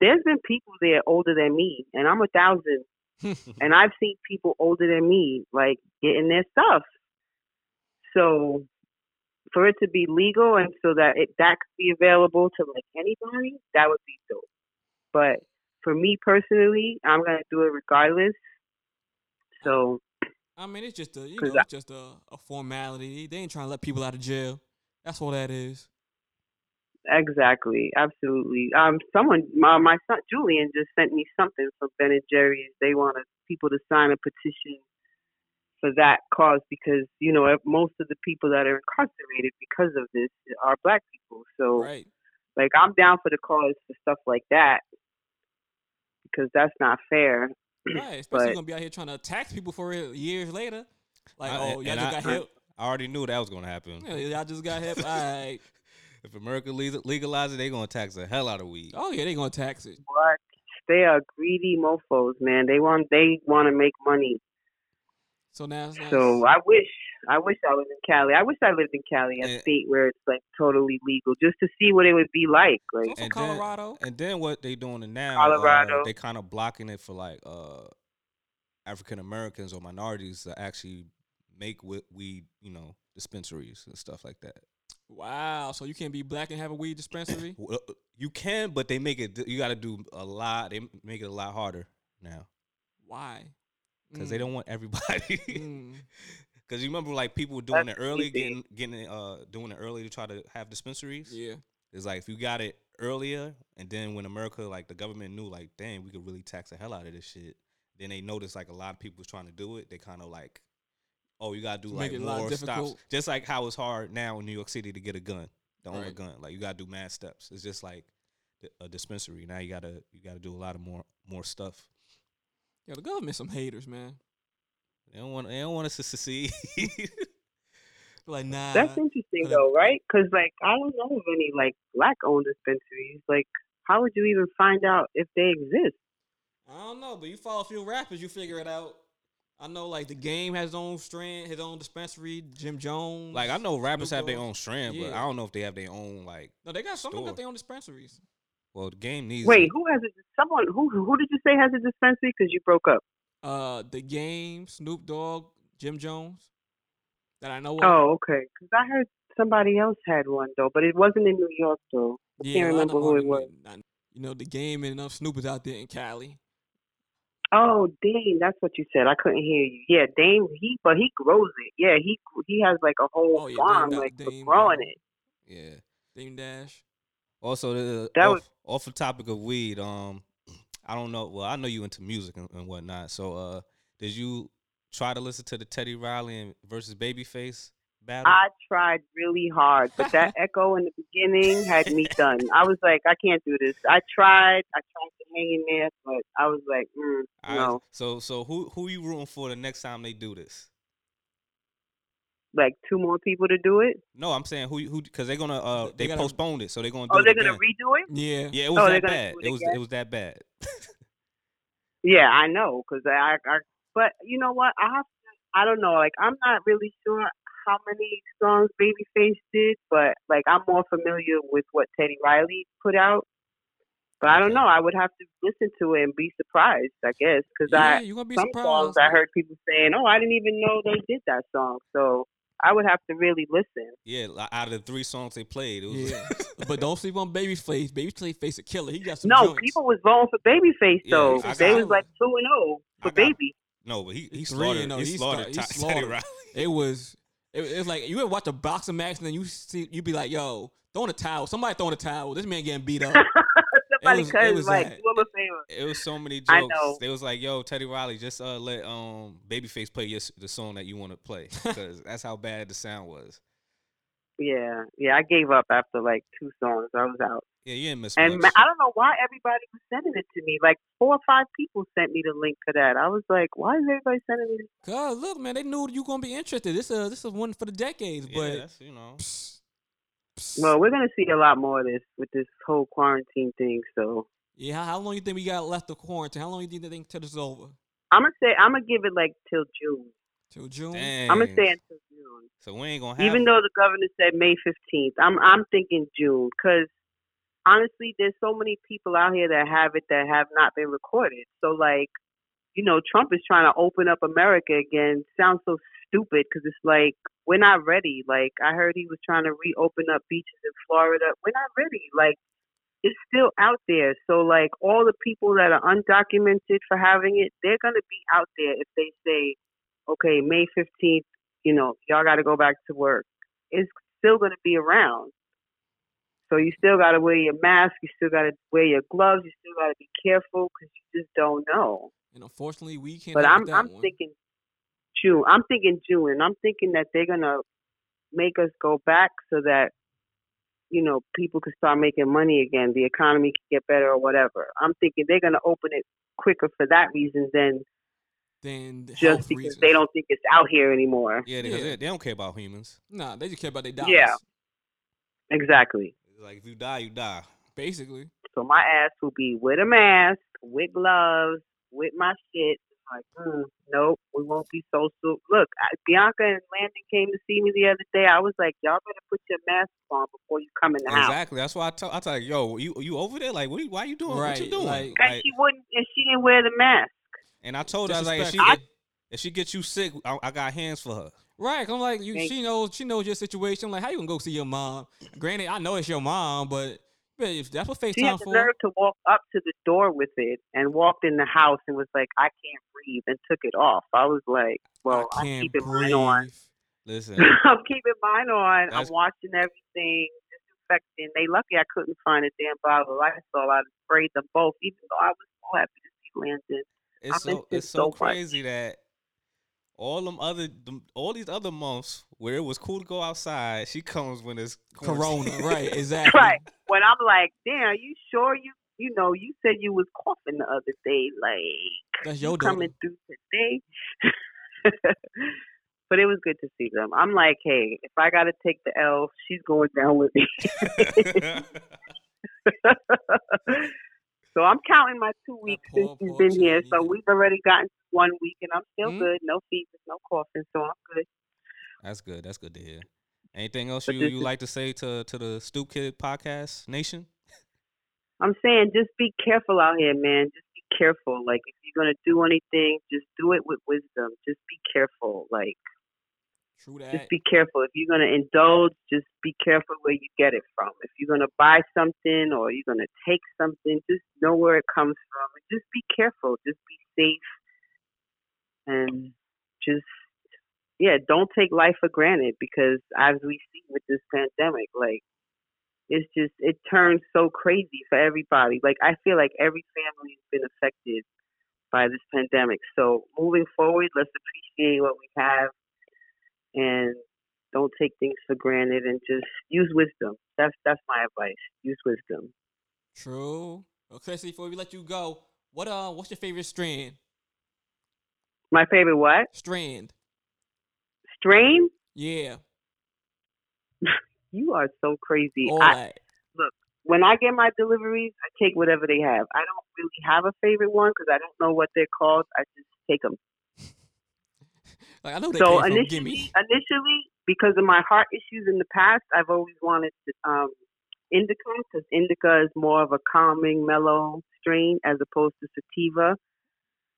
there's been people there older than me, and I'm a thousand, and I've seen people older than me like getting their stuff. So, for it to be legal and so that it that could be available to like anybody, that would be dope. But for me personally, I'm gonna do it regardless. So I mean, it's just a you know, I- it's just a, a formality. They ain't trying to let people out of jail. That's all that is. exactly, absolutely. Um, someone, my, my son Julian just sent me something from Ben and Jerry's. They want people to sign a petition for that cause because you know most of the people that are incarcerated because of this are black people. So Right. like I'm down for the cause for stuff like that because that's not fair. Right. Especially But- you're gonna be out here trying to tax people for it years later. Like, I- oh, y'all and just I- got er, hip. I already knew that was gonna happen. Yeah, y'all just got hip. All right. If America legalizes it, they gonna tax the hell out of weed. Oh yeah, they gonna tax it. What? They are greedy mofo's, man. They want they want to make money. So now, it's- now So I wish I wish I was in Cali. I wish I lived in Cali, a And- state where it's like totally legal, just to see what it would be like. Like also And then- Colorado. And then what they doing now? Colorado. Uh, they kind of blocking it for like uh, African Americans or minorities to actually make weed, you know, dispensaries and stuff like that. wow. So you can't be black and have a weed dispensary. Well, you can, but they make it. You got to do a lot. They make it a lot harder now Why? Because they Mm, don't want everybody. mm. Because you remember, like people were doing That's it early, easy. getting getting it, uh doing it early to try to have dispensaries. Yeah. It's like if you got it earlier, and then when America, like the government knew, like, dang, we could really tax the hell out of this shit. Then they noticed like a lot of people was trying to do it. They kind of like, oh, you gotta do like it more stops. difficult. Just like how it's hard now in New York City to get a gun, to own a Right. gun. Like you gotta do mad steps. It's just like a dispensary. Now you gotta you gotta do a lot of more more stuff. Yo, the government some haters, man. They don't want they don't want us to succeed. Like, nah. that's interesting uh, though, right? Because like I don't know of any like black-owned dispensaries. Like, how would you even find out if they exist? I don't know, but you follow a few rappers, you figure it out. I know like the game has his own strand, his own dispensary. Jim Jones. Like I know rappers Snoop have their own strand, but Yeah. I don't know if they have their own like. No, they got some of them store. got their own dispensaries. Well, the game needs. Wait, who has it? Someone who who did you say has a dispensary? Because you broke up. Uh, the game, Snoop Dogg, Jim Jones. That I know of. Oh, okay. Because I heard somebody else had one though, but it wasn't in New York though. I yeah, can't remember who it was. I- You know, the game and uh, Snoop is out there in Cali. Oh, Dame, that's what you said. I couldn't hear you. Yeah, Dame, he but he grows it. Yeah, he he has like a whole Oh, yeah, farm Dame like Dame, growing it. Yeah. Dame Dash. Also, the, That off, was- off the topic of weed, um, I don't know. Well, I know you into music and, and whatnot. So, uh, did you try to listen to the Teddy Riley and versus Babyface battle? I tried really hard, but that echo in the beginning had me done. I was like, I can't do this. I tried. I tried to hang in there, but I was like, mm, All right, no. So, so who who you rooting for the next time they do this? Like two more people to do it. No, I'm saying who who because they're gonna uh They they, gotta- postponed it, so they're gonna do Oh, it they're gonna redo it. Yeah. yeah, it was Oh, that bad. it It was it was that bad. Yeah, I know, cause I, I, but you know what? I have, I don't know. Like, I'm not really sure how many songs Babyface did, but like, I'm more familiar with what Teddy Riley put out. But I don't know. I would have to listen to it and be surprised, I guess, because Yeah, I you're gonna be some songs. I heard people saying, "Oh, I didn't even know they did that song." So I would have to really listen. yeah, out of the three songs they played, it was Yeah. but don't sleep on Babyface. Babyface face a killer. He got some No, joints. people was voting for Babyface Yeah, though. I they was like two and oh zero for got- Baby. no, but he he Three, oh, slaughtered no, he he slaughtered, sta- he Ty- Teddy slaughtered. It was. It, it was like you ever watch a boxing match and then you see you be like, "Yo, throwing a towel. Somebody throwing a towel. This man getting beat up." Somebody was- it was like a. It was so many jokes. They was like, "Yo, Teddy Riley, just uh, let um Babyface play your, the song that you want to play because that's how bad the sound was." Yeah, yeah. I gave up after like two songs. I was out, Yeah, you didn't miss and much. I don't know why everybody was sending it to me. Like four or five people sent me the link to that. I was like, why is everybody sending me? This? Cause look, man, they knew you gonna be interested. This is this is one for the decades. yeah, But that's you know. Psst. Well, we're gonna see a lot more of this with this whole quarantine thing. So yeah, how, how long you think we got left of quarantine? How long do you think they till this is over? I'm gonna say I'm gonna give it like till June. Till June. Dang. I'm gonna say until June. So we ain't gonna have. Even though the governor said May 15th, I'm I'm thinking June because honestly, there's so many people out here that have it that have not been recorded. So like, you know, Trump is trying to open up America again. Sounds so stupid because it's like we're not ready. Like I heard he was trying to reopen up beaches in Florida. We're not ready. Like it's still out there. So like all the people that are undocumented for having it, they're gonna be out there if they say, okay, May 15th you know, y'all got to go back to work. It's still going to be around. So you still got to wear your mask. You still got to wear your gloves. You still got to be careful because you just don't know. And unfortunately, we can't. But I'm I'm one. thinking June. I'm thinking June, and I'm thinking that they're gonna make us go back so that you know people can start making money again. The economy can get better or whatever. I'm thinking they're gonna open it quicker for that reason than then just because reasons. they don't think it's out here anymore. yeah, because Yeah. They, they don't care about humans. Nah, they just care about their dollars. Yeah. Exactly. Like if you die, you die. Basically. So my ass will be with a mask, with gloves, with my shit. Like, mm, nope, we won't be social. Look, I, Bianca and Landon came to see me the other day. I was like, y'all better put your mask on before you come in the house. Exactly. That's why I tell I tell like, yo, you you over there? Like, what? Are you, why you doing? what you doing? like- Cause she wouldn't, and she didn't wear the mask. and I told her, I was like, if she, Disrespectful. if she gets you sick, I, I got hands for her. Right, I'm like, you. Thank She knows. She knows your situation. I'm like, how you gonna go see your mom? Granted, I know it's your mom, but, but if that's what She had the for. nerve to walk up to the door with it and walked in the house and was like, I can't breathe, and took it off. I was like, well, I I'm keeping breathe. mine on. Listen, I'm keeping mine on. That's- I'm watching everything, disinfecting. They lucky I couldn't find a damn bottle of Lysol. I sprayed them both, even though I was so happy to see Landon. it's I so it's it so so crazy that all them other them, all these other months where it was cool to go outside, she comes when it's Corona, right? Exactly. Right. When I'm like, damn, are you sure you you know, you said you was coughing the other day, like That's your daughter. coming through today. but it was good to see them. I'm like, hey, if I gotta take the L, she's going down with me. so I'm counting my two weeks poor, since she's been here. Chinese. So we've already gotten one week and I'm still Mhm. good. No fever, no coughing, so I'm good. That's good. That's good to hear. Anything else But you you is- like to say to to the Stoop Kid podcast nation? I'm saying just be careful out here, man. Just be careful. Like if you're gonna do anything, just do it with wisdom. Just be careful. Like True that. just be careful. If you're gonna indulge, just be careful where you get it from. If you're gonna buy something or you're gonna take something, just know where it comes from and just be careful. Just be safe and just yeah, don't take life for granted because as we see with this pandemic, like it's just it turns so crazy for everybody. Like I feel like every family has been affected by this pandemic. So moving forward, let's appreciate what we have and don't take things for granted and just use wisdom. That's that's my advice. Use wisdom. True. Okay, so before we let you go, what uh, what's your favorite strand? My favorite what? Strand. Strain? Yeah. You are so crazy. All I, that. when I get my deliveries, I take whatever they have. I don't really have a favorite one because I don't know what they're called. I just take them. Like I know they So from initially, Gimme. initially, because of my heart issues in the past, I've always wanted to, um, indica because indica is more of a calming, mellow strain as opposed to sativa,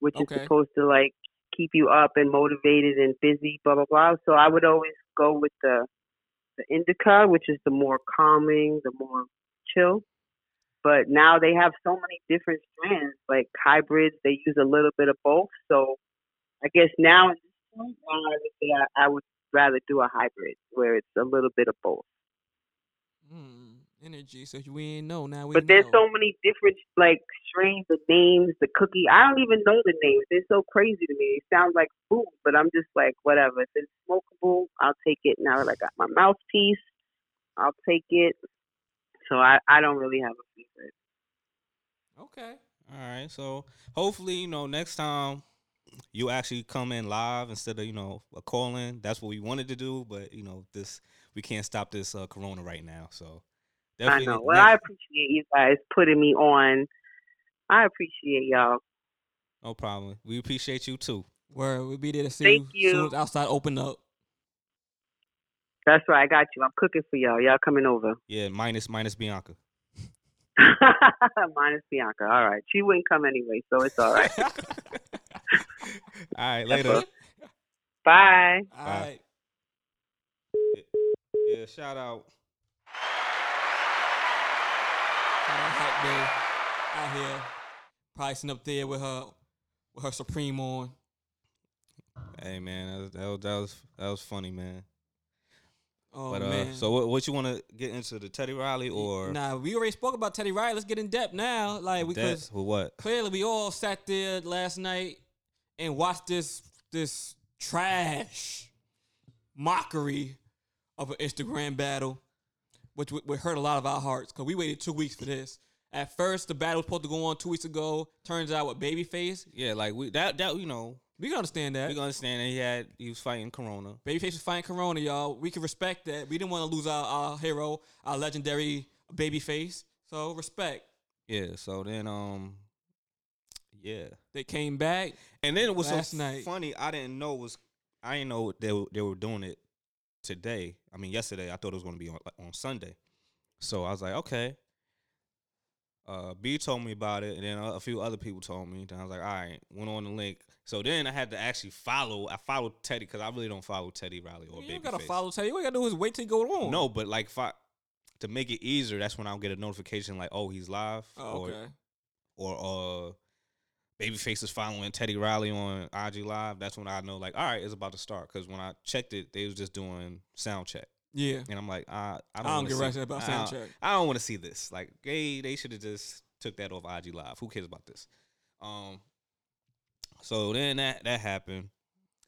which Okay. is supposed to like keep you up and motivated and busy, blah blah blah. So I would always go with the the indica, which is the more calming, the more chill. But now they have so many different strands, like hybrids. They use a little bit of both. So I guess now at this point, I would rather do a hybrid where it's a little bit of both. Mm, energy. So we ain't know now. We But there's so many different like strains, of names, the cookie. I don't even know the names. They're so crazy to me. It sounds like food, but I'm just like whatever. If it's smokable, I'll take it. Now that I got my MouthPeace, I'll take it. So I I don't really have a favorite. Okay. All right. So hopefully, you know, next time you actually come in live instead of you know a call in. That's what we wanted to do, but you know this we can't stop this uh, corona right now. So I know. Well, I appreciate you guys putting me on. I appreciate y'all. no problem. We appreciate you too. Where we'll be there to see Thank you, soon as outside open up. That's right. I got you. I'm cooking for y'all. Y'all coming over. Yeah, minus minus Bianca. Minus Bianca. All right. She wouldn't come anyway, so it's all right. All right, later. Bye. All right. Yeah, shout out. Shout out Hype Day out here, probably sitting up there with her, with her Supreme on. Hey man, that was that was that was, that was funny, man. Oh but uh, man. so what what you want to get into the Teddy Riley or nah, we already spoke about Teddy Riley. Let's get in depth now, like because or what? clearly we all sat there last night and watched this this trash mockery of an Instagram battle, which would, hurt a lot of our hearts because we waited two weeks for this. At first, the battle was supposed to go on two weeks ago. Turns out, with Babyface, Yeah, like we that that you know we can understand that. we can understand that he had he was fighting Corona. Babyface was fighting Corona, y'all. We can respect that. We didn't want to lose our, our hero, our legendary Babyface. So respect. Yeah, so then um, yeah, They came back. and then it was Last so night. funny. I didn't know was I didn't know they were, they were doing it today. I mean yesterday. I thought it was going to be on on Sunday. So I was like, okay. Uh, B told me about it, and then a, a few other people told me. Then I was like, all right, went on the link. So then I had to actually follow. I followed Teddy because I really don't follow Teddy Riley or you Babyface. don't gotta follow Teddy. What you gotta do is wait till you go on. No, but like I to make it easier, that's when I'll get a notification like, oh, he's live, Oh, or okay. or uh, Babyface is following Teddy Riley on IG Live. That's when I know like, all right, it's about to start. Because when I checked it, they was just doing sound check, Yeah. and I'm like, I, I I don't, don't wanna get right about I sound check. I don't want to see this. Like, they they should have just took that off IG Live. Who cares about this? Um. So then that that happened,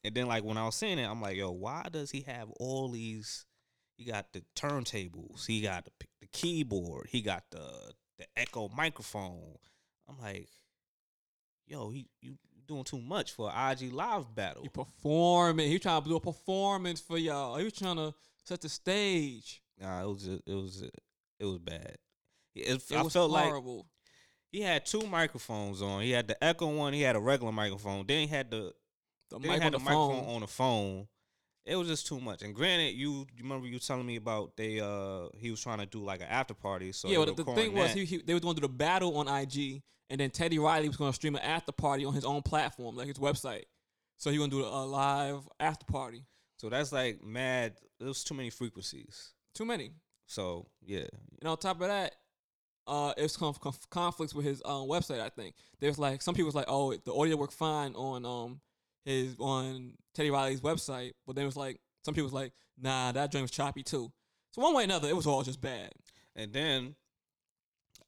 and then like when I was seeing it, I'm like, yo, why does he have all these? He got the turntables. He got the, the keyboard. He got the the echo microphone. I'm like, yo, he you doing too much for a IG live battle. He performing. He trying to do a performance for y'all. He was trying to set the stage. Nah, it was just, it was it was bad. It, It I was felt like horrible. he had two microphones on. He had the echo one. He had a regular microphone. Then he had the The mic had the, microphone phone. on the phone. It was just too much. And granted, you you remember you telling me about they uh he was trying to do like an after party. So yeah, but the thing was, he, he, they were going to do the battle on IG, and then Teddy Riley was going to stream an after party on his own platform, like his website. So he going to do a live after party. so that's like mad. There's too many frequencies. Too many. So yeah, And on top of that, uh, it's conf- conf- conflicts with his um, website. I think there's like some people's like, oh, the audio worked fine on um his on Teddy Riley's website, but then it was like some people's like, nah, that joint was choppy too. So one way or another, it was all just bad. and then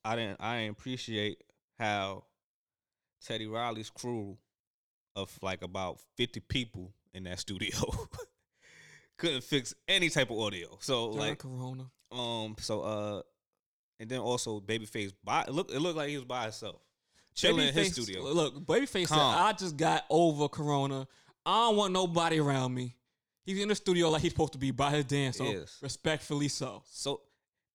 I didn't I didn't appreciate how Teddy Riley's crew of like about 50 people in that studio couldn't fix any type of audio. So During like Corona. um so uh and then also Babyface by it looked it looked like he was by himself. Chilling in his studio. Look, Babyface said, I just got over Corona. I don't want nobody around me. He's in the studio like he's supposed to be by his dance. So Yes. respectfully so. So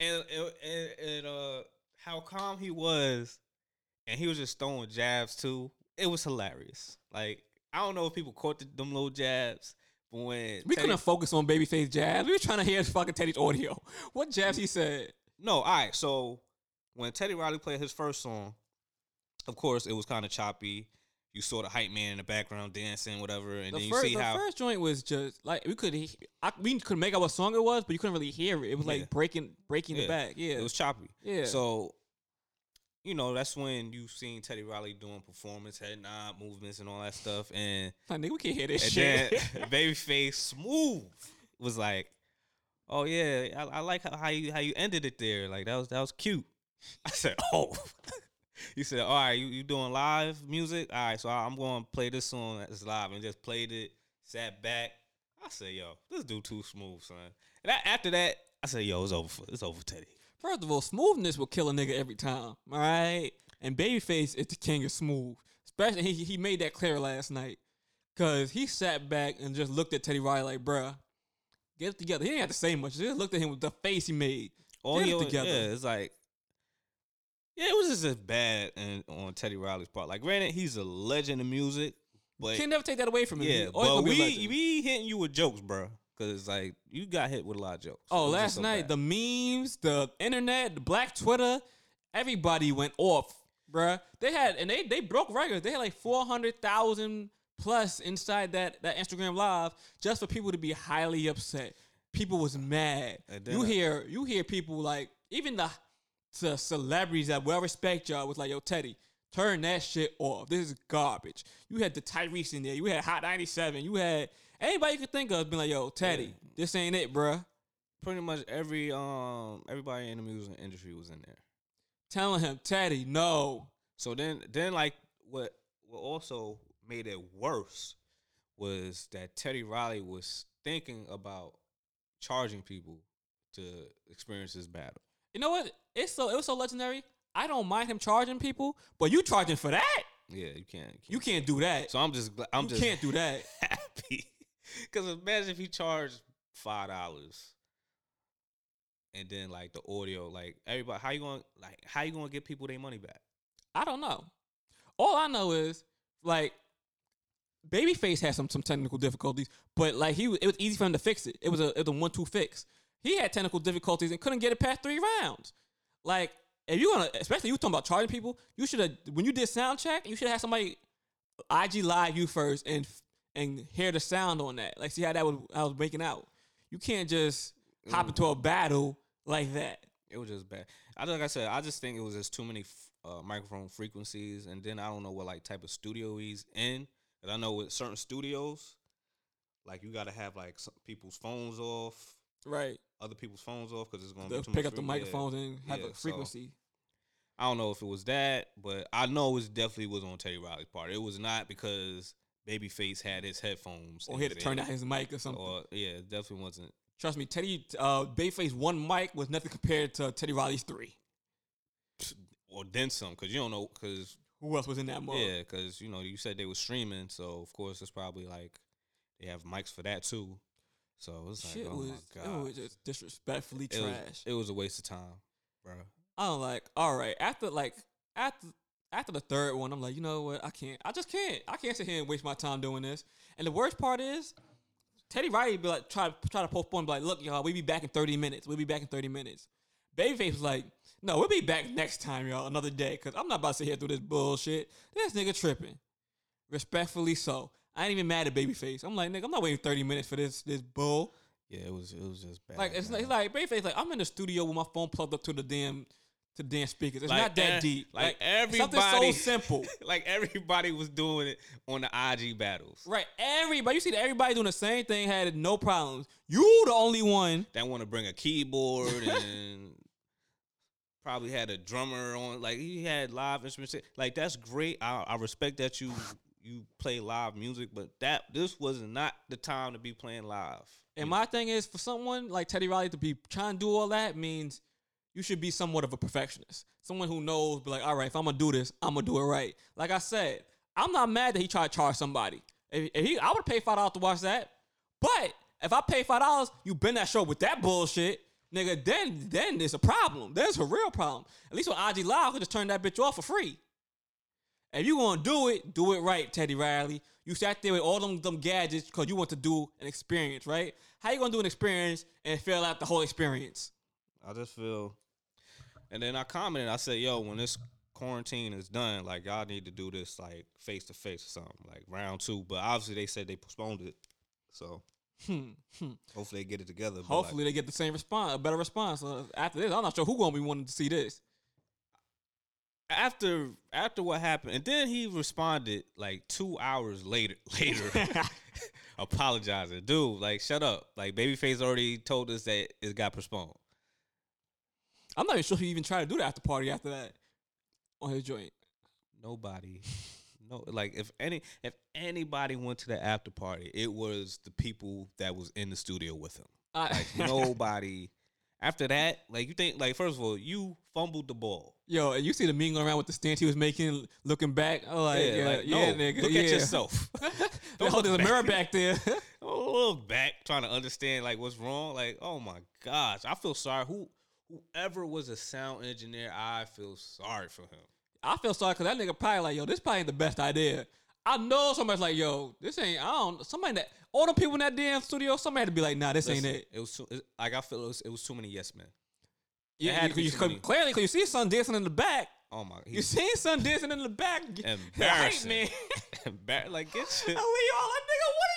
and and, and and uh how calm he was and he was just throwing jabs too. It was hilarious. Like I don't know if people caught the, them little jabs, but when We Teddy- couldn't focus on Babyface jabs. We were trying to hear fucking Teddy's audio. What jabs he said? No, all right. So when Teddy Riley played his first song, of course it was kind of choppy. You saw the hype man in the background dancing, whatever, and The, then you first, see the how first joint was just like we could, I, we could make out what song it was, but you couldn't really hear it. It was like Yeah. breaking, breaking Yeah. the back. Yeah, it was choppy. yeah. So, you know, that's when you've seen Teddy Riley doing performance, head nod movements, and all that stuff, and like, nigga, we can't hear this and shit. then Babyface Smooth was like, "Oh yeah, I, I like how, how you how you ended it there. Like that was that was cute." I said, "Oh." he said, "All right, you, you doing live music? All right, so I, I'm going to play this song that's live." And just played it, sat back. I said, "Yo, this dude too smooth, son." And that, after that, I said, "Yo, it's over. For, it's over, Teddy." First of all, smoothness will kill a nigga every time. All right, and Babyface is the king of smooth. Especially he he made that clear last night, cause he sat back and just looked at Teddy Riley like, bruh, get it together. He didn't have to say much. He just looked at him with the face he made. All Get it always- together. Yeah, it's like, yeah, it was just as bad and on Teddy Riley's part. Like, granted, he's a legend in music, but Can't never take that away from him. yeah, but gonna be a we we hitting you with jokes, bro. Cause like you got hit with a lot of jokes. Oh, It was just last so night bad. the memes, the internet, the black Twitter, everybody went off, bruh. They had and they they broke records. They had like four hundred thousand plus inside that that Instagram live just for people to be highly upset. People was mad. You hear you hear people like even the the celebrities that well respect y'all was like, yo, Teddy, turn that shit off. This is garbage. You had the Tyrese in there. You had Hot 97. You had anybody you could think of being like, yo, Teddy, this ain't it, bruh. pretty much every um everybody in the music industry was in there. telling him, Teddy, no. So then then like what what also made it worse was that Teddy Riley was thinking about charging people to experience this battle. You know what? It's so it was so legendary. I don't mind him charging people, but you charging for that? Yeah, you can't. You can't do that. So I'm just I'm you just can't do that. happy because imagine if you charge five dollars and then like the audio, like everybody, how you going like how you gonna get people their money back? I don't know. All I know is like Babyface had some some technical difficulties, but like he it was easy for him to fix it. It was a it was a one two fix. He had technical difficulties and couldn't get it past three rounds. Like if you're gonna, especially you talking about charging people, you should have when you did sound check, you should have somebody IG live you first and and hear the sound on that. Like see how that was I was making out. You can't just hop into a battle like that. It was just bad. I like I said, I just think it was just too many f- uh, microphone frequencies, and then I don't know what like type of studio he's in. And I know with certain studios, like you got to have like some people's phones off, Right. other people's phones off because it's gonna They'll be pick much up the microphones and have Yeah, a so- frequency. I don't know if it was that, but I know it definitely was on Teddy Riley's part. It was not because Babyface had his headphones. or he had to turn down his mic or something. Or yeah, it definitely wasn't. Trust me, Teddy uh, Bayface one mic was nothing compared to Teddy Riley's three. Or then some, because you don't know, because Who else was in that mug? yeah, because you know you said they were streaming, so of course it's probably like they have mics for that too. So it's like, Shit oh was my it god, was just disrespectfully it was, trash. it was a waste of time, bro. I'm like, all right, after like after after the third one, I'm like, you know what? I can't. I just can't. I can't sit here and waste my time doing this. And the worst part is, Teddy Riley be like try to try to postpone, be like, look, y'all, we be back in 30 minutes. We'll be back in 30 minutes. Babyface was like, no, we'll be back next time, y'all, another day, cause I'm not about to sit here through this bullshit. This nigga tripping. Respectfully so. I ain't even mad at Babyface. I'm like, nigga, I'm not waiting 30 minutes for this this bull. Yeah, it was it was just bad. Like it's, man. it's like Babyface, like I'm in the studio with my phone plugged up to the damn to the damn speakers. It's Like, not that eh, deep. like, everybody, something so simple. like everybody was doing it on the IG battles. Right. Everybody you see that everybody doing the same thing had no problems. You the only one. That want to bring a keyboard and probably had a drummer on. Like he had live instruments. Like that's great. I, I respect that you you play live music, but that this was not the time to be playing live. And my thing is for someone like Teddy Riley to be trying to do all that means you should be somewhat of a perfectionist. Someone who knows, be like, all right, if I'm gonna do this, I'm gonna do it right. Like I said, I'm not mad that he tried to charge somebody. If, if he, I would pay five dollars to watch that. But if I pay five dollars, you been that show with that bullshit, nigga. Then, then there's a problem. There's a real problem. At least on IG Live, I could just turn that bitch off for free. If you gonna do it, do it right, Teddy Riley. You sat there with all them them gadgets because you want to do an experience, right? How you gonna do an experience and fail out the whole experience? I just feel. And then I commented. I said, "Yo, when this quarantine is done, like y'all need to do this like face to face or something, like round two. But obviously, they said they postponed it, so Hmm, hmm. hopefully they get it together. but, like, Hopefully they get the same response, a better response. Uh, after this, I'm not sure who gonna be wanting to see this. after after what happened, and then he responded like two hours later. Later, apologizing, dude. Like, shut up. Like, Babyface already told us that it got postponed. I'm not even sure he even tried to do the after party after that on his joint. Nobody, no. Like, if any, if anybody went to the after party, it was the people that was in the studio with him. I, Like, nobody. After that, like, you think, like, first of all, you fumbled the ball. Yo, and you see the meme going around with the stance he was making, looking back. I'm like, yeah, yeah, like, no, nigga, look yeah. at yourself. oh, there's a look mirror back. back there. Don't look back trying to understand like what's wrong. Like, oh my gosh, I feel sorry. Who whoever was a sound engineer, I feel sorry for him. I feel sorry because that nigga probably like, yo, this probably ain't the best idea. I know somebody's like, yo, this ain't. I don't. Somebody that all the people in that damn studio, somebody had to be like, nah, this Listen, ain't it. It was too, it, like I feel it was, it was too many yes men. Yeah, had you, cause clearly, because you see son dancing in the back. Oh my, You seen son dancing in the back. embarrassing. man. Embar- like get shit all like, nigga, what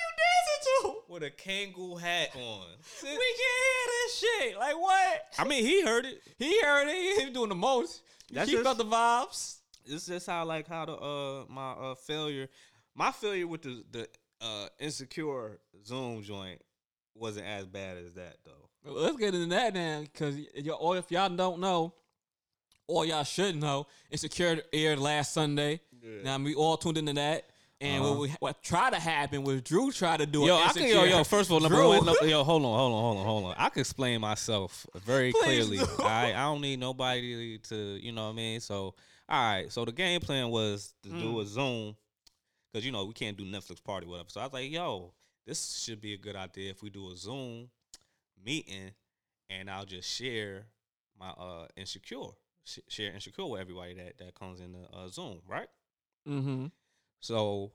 are you dancing to? with a Kangol hat on. We can hear this shit. Like what? I mean, he heard it. He heard it. He doing the most. That's he just- felt the vibes. It's just how like how the uh my uh failure, my failure with the the uh insecure Zoom joint wasn't as bad as that though. Well, Let's get into that now, because or if y'all don't know, or y'all should know, Insecure aired last Sunday. Now we all tuned into that, and Uh-huh. what we what tried to happen was Drew tried to do it. Yo. I can yo yo. First of all, number Drew. one, yo, hold on, hold on, hold on, hold on. I can explain myself very Please clearly. do. right? I don't need nobody to, you know what I mean. So, all right. So the game plan was to do Mm. a Zoom because you know we can't do Netflix party whatever. So I was like, yo, this should be a good idea if we do a Zoom meeting, and I'll just share my uh insecure, sh- share insecure with everybody that that comes in the uh, Zoom, right? Mm-hmm. So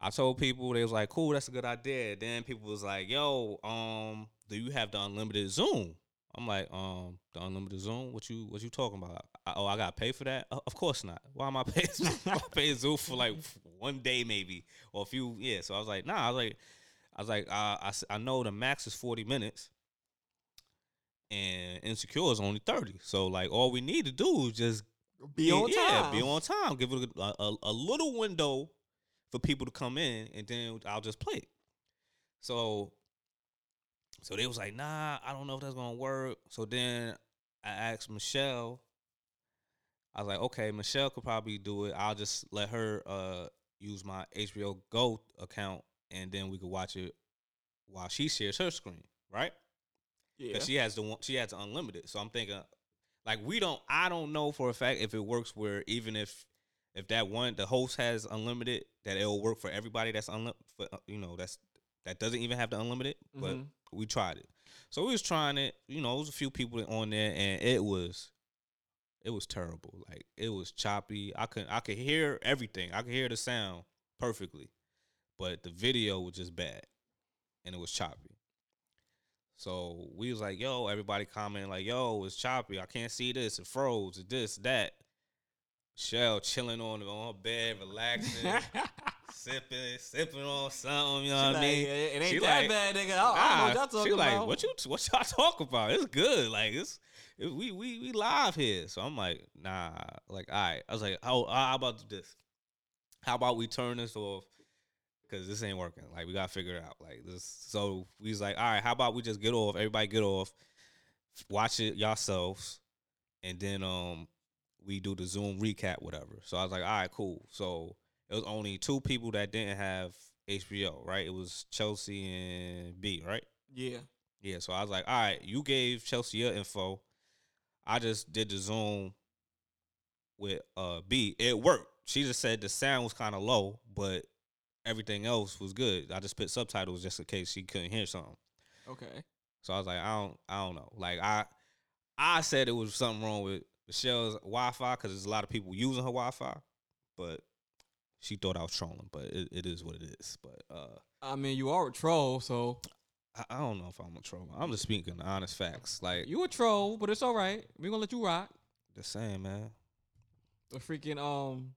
I told people they was like, "Cool, that's a good idea." Then people was like, "Yo, um, do you have the unlimited Zoom?" I'm like, "Um, the unlimited Zoom? What you what you talking about? I, oh, I got to pay for that? Uh, of course not. Why am I paying? I'm paying Zoom for like one day maybe or a few. Yeah. So I was like, Nah. I was like, I was like, I s- I know the max is 40 minutes." And insecure is only 30. So like all we need to do is just Be on yeah, time. be on time. Give it a, a, a little window for people to come in, and then I'll just play it. So, so they was like, "Nah, I don't know if that's gonna work." So then I asked Michelle. I was like, "Okay, Michelle could probably do it. I'll just let her uh, use my HBO Go account, and then we could watch it while she shares her screen, right?" Yeah. because she has the one she has the unlimited. So I'm thinking, like we don't, I don't know for a fact if it works where even if if that one the host has unlimited, that it'll work for everybody that's unlimited. You know, that's that doesn't even have the unlimited. But Mhm. we tried it. So we was trying it. You know, it was a few people on there, and it was It was terrible. Like it was choppy. I could I could hear everything. I could hear the sound perfectly, but the video was just bad, and it was choppy. So we was like, "Yo!" Everybody commenting like, "Yo, it's choppy. I can't see this. It froze. It this that." Shell chilling on on her bed, relaxing, sipping, sipping on something. You know what I Like, mean? it, ain't She that like, bad, nigga. I, I don't know what y'all Nah, talking she like, about. what you what y'all talk about? It's good. Like it's it, we we we live here. So I'm like, nah. Like, all right. I was like, oh, how about this? How about we turn this off? Cause this ain't working. Like we gotta figure it out. Like this. So we was like, all right. How about we just get off? Everybody get off. Watch it yourselves, and then um we do the Zoom recap, whatever. So I was like, all right, cool. So it was only two people that didn't have HBO, right? It was Chelsea and B, right? yeah. Yeah, so I was like, all right, you gave Chelsea your info. I just did the Zoom with uh B. It worked. She just said the sound was kind of low, but everything else was good. I just put subtitles just in case she couldn't hear something. Okay. So I was like, I don't, I don't know. Like I, I said it was something wrong with Michelle's Wi-Fi because there's a lot of people using her Wi-Fi, but she thought I was trolling. But it, it is what it is. But uh, I mean, you are a troll, so I, I don't know if I'm a troll. I'm just speaking the honest facts. Like you a troll, but it's all right. We gonna let you rock. the same, man. The freaking um,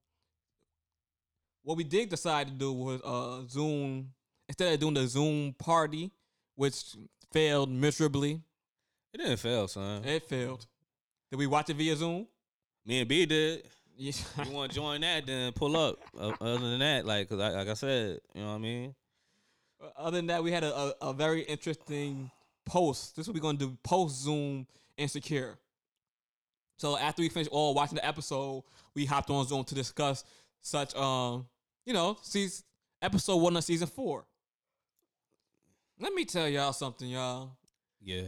what we did decide to do was uh Zoom instead of doing the Zoom party, which failed miserably. It didn't fail, son. It failed. Did we watch it via Zoom? Me and B did. Yeah. You want to join that? Then pull up. Uh, other than that, like, cause I, like I said, you know what I mean. Other than that, we had a, a, a very interesting post. This is what we're gonna do post Zoom insecure. So after we finished all watching the episode, we hopped on Zoom to discuss such um, you know, season episode one of season four. Let me tell y'all something, y'all. Yeah.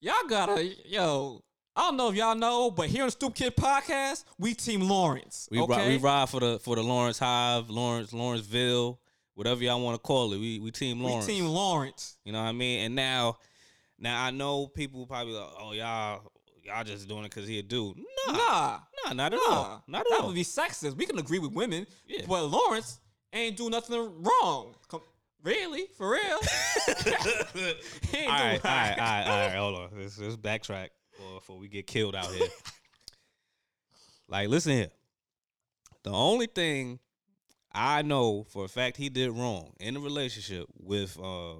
Y'all gotta yo. I don't know if y'all know, but here on the Stoop Kid podcast, we team Lawrence. We okay? ride, we ride for the for the Lawrence Hive, Lawrence Lawrenceville, whatever y'all want to call it. We we team we Lawrence. team Lawrence. You know what I mean? And now, now I know people probably like, oh y'all y'all just doing it because he a dude. Nah, Nah. nah, not at Nah, all, not at that all. would be sexist. We can agree with women, Yeah. but Lawrence ain't do nothing wrong. Come, really, for real? All right, all right, all right, all right. Hold on, let's, let's backtrack before, before we get killed out here. like, listen here. The only thing I know for a fact he did wrong in the relationship with uh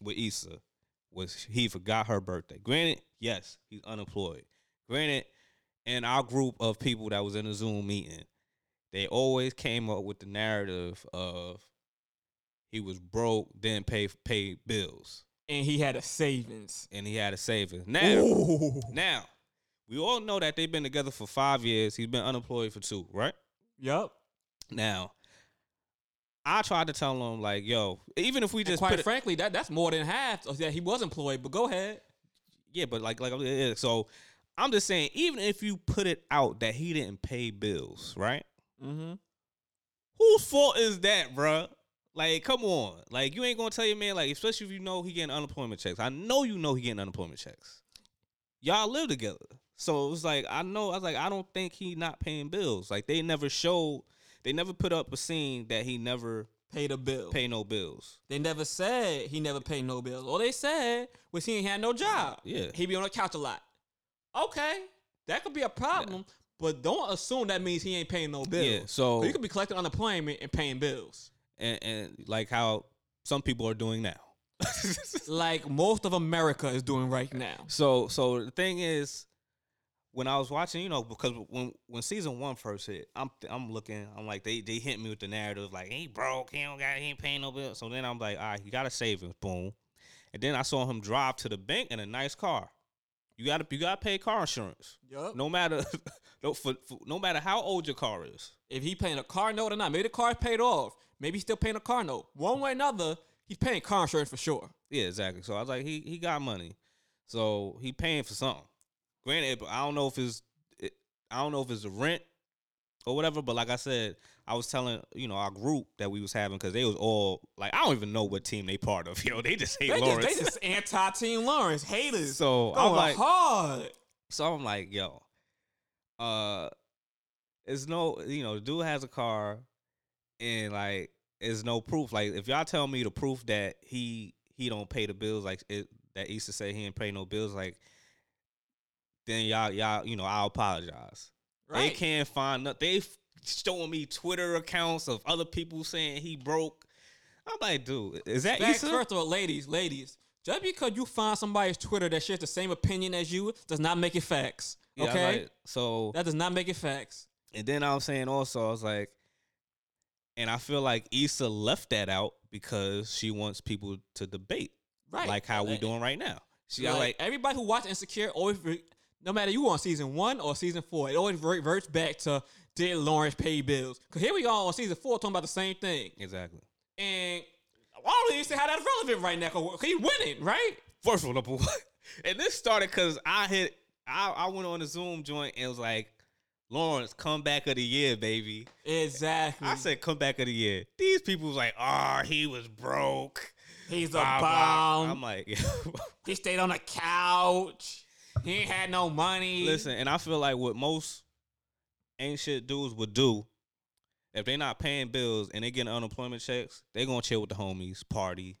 with Issa was he forgot her birthday. Granted, yes, he's unemployed. Granted, in our group of people that was in a Zoom meeting, they always came up with the narrative of he was broke, didn't pay pay bills, And he had a savings. and he had a savings. Now, Ooh. now, we all know that they've been together for five years. He's been unemployed for two, right? Yep. Now, I tried to tell him like, yo, even if we And just quite put it, frankly, that that's more than half that he was employed. But go ahead. yeah, but like, like, so I'm just saying, even if you put it out that he didn't pay bills, right? Mm-hmm. Whose fault is that, bruh? Like, come on. Like, you ain't gonna tell your man, like, especially if you know he getting unemployment checks. I know you know he getting unemployment checks. Y'all live together. So it was like, I know, I was like, I don't think he not paying bills. Like, they never showed, they never put up a scene that he never Paid a bill. pay no bills. They never said he never paid no bills. All they said was he ain't had no job. Yeah. He be on the couch a lot. Okay, that could be a problem, but don't assume that means he ain't paying no bills. Yeah, so- you could be collecting unemployment and paying bills, And, and like how some people are doing now. like most of America is doing right now. So so the thing is, when I was watching, you know, because when when season one first hit, I'm I'm looking, I'm like they they hit me with the narrative like he broke, he don't got he ain't paying no bill. So then I'm like, all right, you got to savings, boom. And then I saw him drive to the bank in a nice car. You got to you got to pay car insurance, Yup. no matter no for, for, no matter how old your car is. If he paying a car note or not, maybe the car's paid off. Maybe he's still paying a car note. One way or another, he's paying car insurance for sure. Yeah, exactly. So I was like, he he got money, so he paying for something. Granted, but I don't know if it's it, I don't know if it's a rent or whatever. But like I said, I was telling you know our group that we was having because they was all like I don't even know what team they part of. Yo, they just hate They Lawrence. just, they just anti Team Lawrence haters. so I'm like, hard. so I'm like, yo, uh, it's no, you know, the dude has a car, and like, it's no proof. Like, if y'all tell me the proof that he he don't pay the bills, like it, that Issa say he ain't pay no bills, like, then y'all y'all, you know, I'll apologize. They can't find nothing. They showing me Twitter accounts of other people saying he broke. I'm like, dude, is that Facts, Issa? first of all, ladies, ladies, just because you find somebody's Twitter that shares the same opinion as you does not make it facts. Yeah, Okay, like, so that does not make it facts. And then I was saying also, I was like, and I feel like Issa left that out because she wants people to debate, Right, like how we doing right now. She like, like, everybody who watched Insecure always, no matter you on season one or season four, it always reverts back to did Lawrence pay bills? Because here we are on season four talking about the same thing, exactly. and I don't even see how that's relevant right now. Cause he's winning, right? First of all, number one, and this started because I hit, I, I went on the Zoom joint and it was like, Lawrence, comeback of the year, baby. Exactly. I said comeback of the year. These people was like, oh, he was broke. he's a blah. bum. I'm like, he stayed on the couch. He ain't had no money. Listen, and I feel like what most ain't shit dudes would do if they not paying bills and they getting unemployment checks, they gonna chill with the homies, party,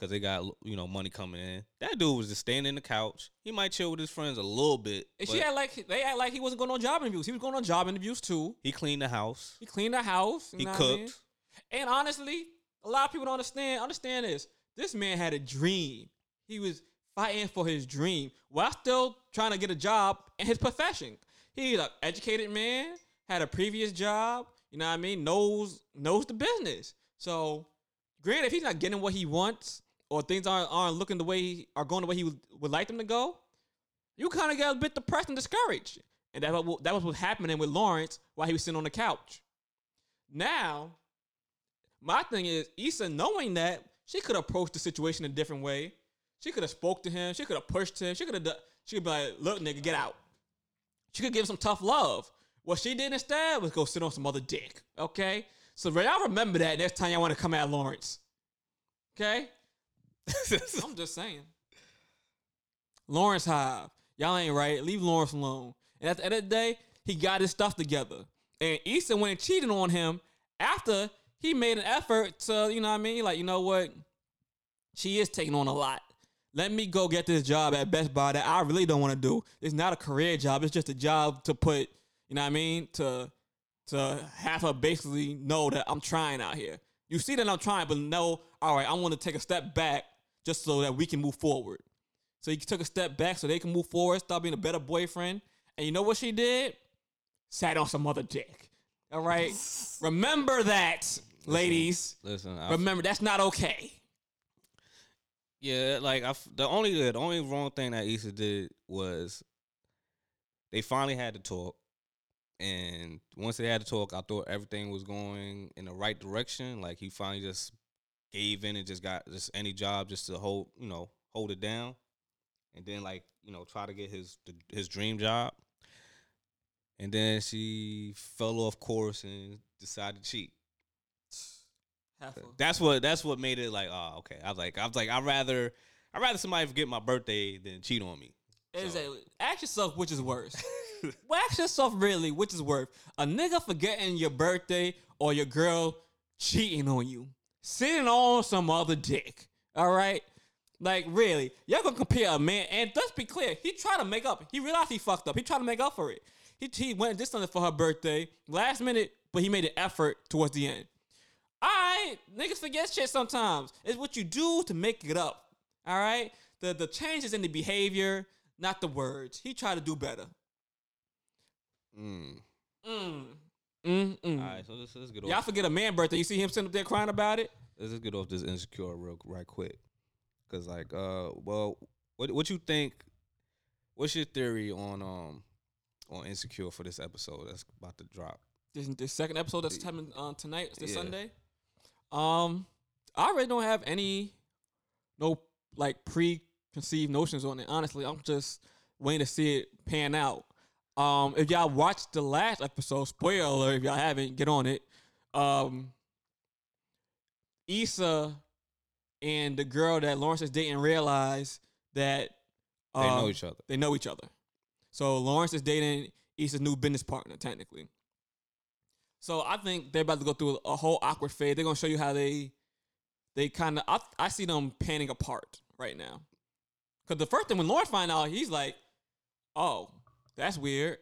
cause they got you know money coming in. That dude was just staying in the couch. He might chill with his friends a little bit. And she act like they act like he wasn't going on job interviews. He was going on job interviews too. he cleaned the house. He cleaned the house. He cooked. I mean? And honestly, a lot of people don't understand. Understand this. This man had a dream. He was fighting for his dream while still trying to get a job in his profession. He's an educated man, had a previous job. You know what I mean? Knows knows the business. So, granted, if he's not getting what he wants or things aren't aren't looking the way he, are going the way he would, would like them to go, you kind of get a bit depressed and discouraged. And that that was what's happening with Lawrence while he was sitting on the couch. Now, my thing is, Issa knowing that, she could approach the situation a different way. She could have spoke to him. She could have pushed him. She could have she could be like, look, nigga, get out. She could give him some tough love. What she did instead was go sit on some other dick. Okay? So y'all remember that next time y'all want to come at Lawrence. Okay? I'm just saying. Lawrence Hive. Y'all ain't right. Leave Lawrence alone. And at the end of the day, he got his stuff together. And Issa went and cheated on him after he made an effort to, you know what I mean? Like, you know what? She is taking on a lot. Let me go get this job at Best Buy that I really don't want to do. It's not a career job. It's just a job to put, you know what I mean? To to have her basically know that I'm trying out here. You see that I'm trying, but no, all right, I want to take a step back just so that we can move forward. So he took a step back so they can move forward, start being a better boyfriend. And you know what she did? Sat on some other dick. All right? Remember that, ladies. Listen, I, Remember, that's not okay. Yeah, like I the only the only wrong thing that Issa did was they finally had to talk, and once they had to talk, I thought everything was going in the right direction. Like he finally just gave in and just got just any job just to hold you know hold it down, and then like you know try to get his his dream job. And then she fell off course and decided to cheat. That's what that's what made it like, oh, okay. I was like, I was like, I'd rather I'd rather somebody forget my birthday than cheat on me. Exactly. Ask yourself which is worse. well, ask yourself really which is worse. A nigga forgetting your birthday or your girl cheating on you. Sitting on some other dick. All right? Like, really. Y'all gonna compare a man, and let's be clear, he tried to make up. He realized he fucked up. He tried to make up for it. He, he went and did something for her birthday last minute, but he made an effort towards the end. All right, niggas forget shit sometimes. It's what you do to make it up. All right, the the changes in the behavior, not the words. He tried to do better. Mm. Mm. Mm. Mm. All right, so let's, let's get off. Y'all forget a man birthday. You see him sitting up there crying about it. Let's just get off this insecure real right quick, cause like, uh, well, what what you think? What's your theory on um on insecure for this episode that's about to drop? This, this second episode that's happening uh, tonight, this Yeah. Sunday. Um, I really don't have any, no like preconceived notions on it. Honestly, I'm just waiting to see it pan out. Um, if y'all watched the last episode, spoiler alert, if y'all haven't, get on it. Um, Issa and the girl that Lawrence is dating realize that They know um, each other. they know each other. So Lawrence is dating Issa's new business partner, technically. So I think they're about to go through a whole awkward phase. They're gonna show you how they they kind of I, I see them panning apart right now. Cause the first thing when Lauren find out, he's like, "Oh, that's weird."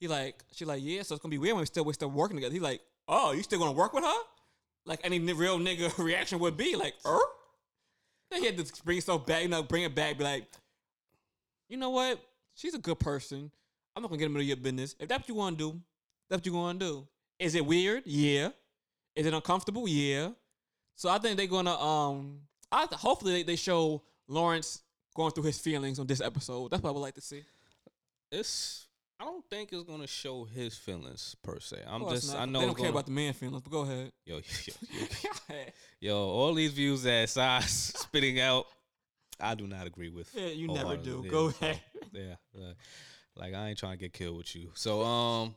He like, she like, "Yeah, so it's gonna be weird when we still we're still working together." He's like, "Oh, you still gonna work with her?" Like any real nigga reaction would be like, "Er." Then he had to bring himself back, you know, bring it back, be like, "You know what? She's a good person. I'm not gonna get into your business. If that's what you want to do, that's what you gonna do. Is it weird? Yeah. Is it uncomfortable? Yeah. So I think they're gonna um. I hopefully they, they show Lawrence going through his feelings on this episode. That's what I would like to see. It's I don't think it's gonna show his feelings per se. I'm just not. I know they don't care gonna- about the man feelings, but go ahead. yo, yo, yo, yo, yo all these views that Sai's spitting out, I do not agree with. yeah, you never do. Go so, ahead. Yeah, like, like I ain't trying to get killed with you. So um,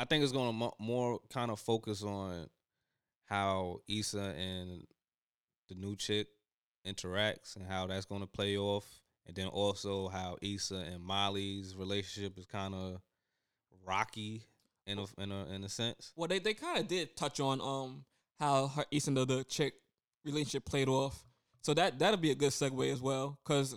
I think it's gonna more kind of focus on how Issa and the new chick interacts and how that's gonna play off, and then also how Issa and Molly's relationship is kind of rocky in a in a in a sense. Well, they, they kind of did touch on um how her East and the, the chick relationship played off. So that that'll be a good segue as well, because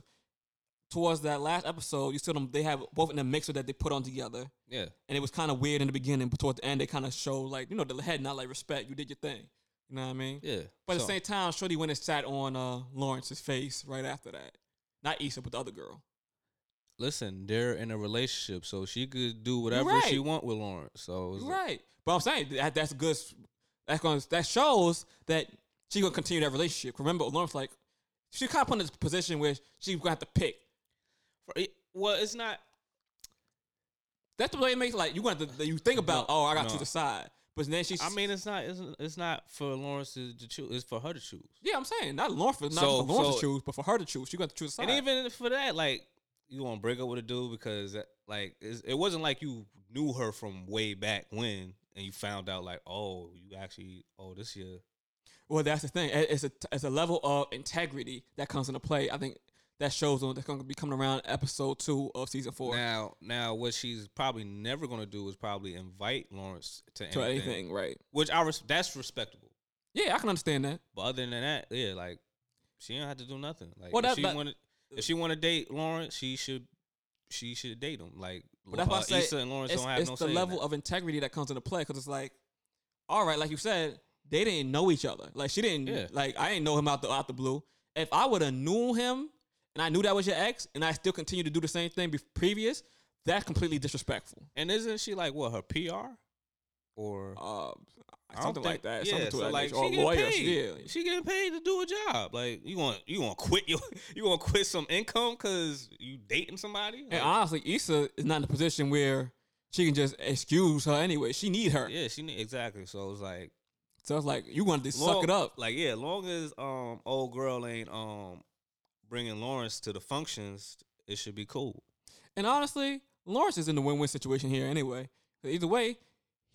towards that last episode, you saw them they have both in the mixer that they put on together, Yeah, and it was kind of weird in the beginning, but towards the end they kind of show like you know the head not like respect, you did your thing, you know what I mean? yeah. But at So- the same time, Shorty went and sat on uh Lawrence's face right after that, not Issa, but the other girl. listen, they're in a relationship, so she could do whatever right. she want with Lawrence. So like- Right. But I'm saying that that's good. That's going that shows that she gonna continue that relationship. Remember, Lawrence like she kind of put in this position where she's gonna have to pick. For it- well, it's not. That's the way it makes like you want to you think about. No, oh, I got no. to decide. But then she's. I mean, it's not. It's, it's not for Lawrence to, to choose. It's for her to choose. yeah, I'm saying not Lawrence, for, not So- for Lawrence so- to choose, but for her to choose. She got to choose a side. And even for that, like you want to break up with a dude because like it's, it wasn't like you knew her from way back when, and you found out like, oh, you actually, oh, this year. well, that's the thing. It's a it's a level of integrity that comes into play. I think that shows on that's gonna be coming around episode two of season four Now, now, what she's probably never gonna do is probably invite Lawrence to, to anything, anything, right? which I res- that's respectable. Yeah, I can understand that. But other than that, yeah, like she don't have to do nothing. Like Well, if she that- wanted, if she want to date Lawrence, she should, she should date him. Like, But that's why I uh, say Issa and Lawrence it's, don't have it's no the level of integrity that comes into play because it's like, all right, like you said, they didn't know each other. Like she didn't Yeah. like I didn't know him out the out the blue. If I would have knew him and I knew that was your ex and I still continue to do the same thing be- previous, that's completely disrespectful. And isn't she like what her PR or Uh, something like that. Yeah, something to so like she or getting lawyers. paid. Yeah. She getting paid to do a job. Like you want you want to quit your you want to quit some income because you dating somebody. And honestly, Issa is not in a position where she can just excuse her anyway. She need her. yeah, she need exactly. So it's like So it's like you want to long- suck it up. Like yeah, as long as um old girl ain't um bringing Lawrence to the functions, it should be cool. And honestly, Lawrence is in the win-win situation here anyway. Either way,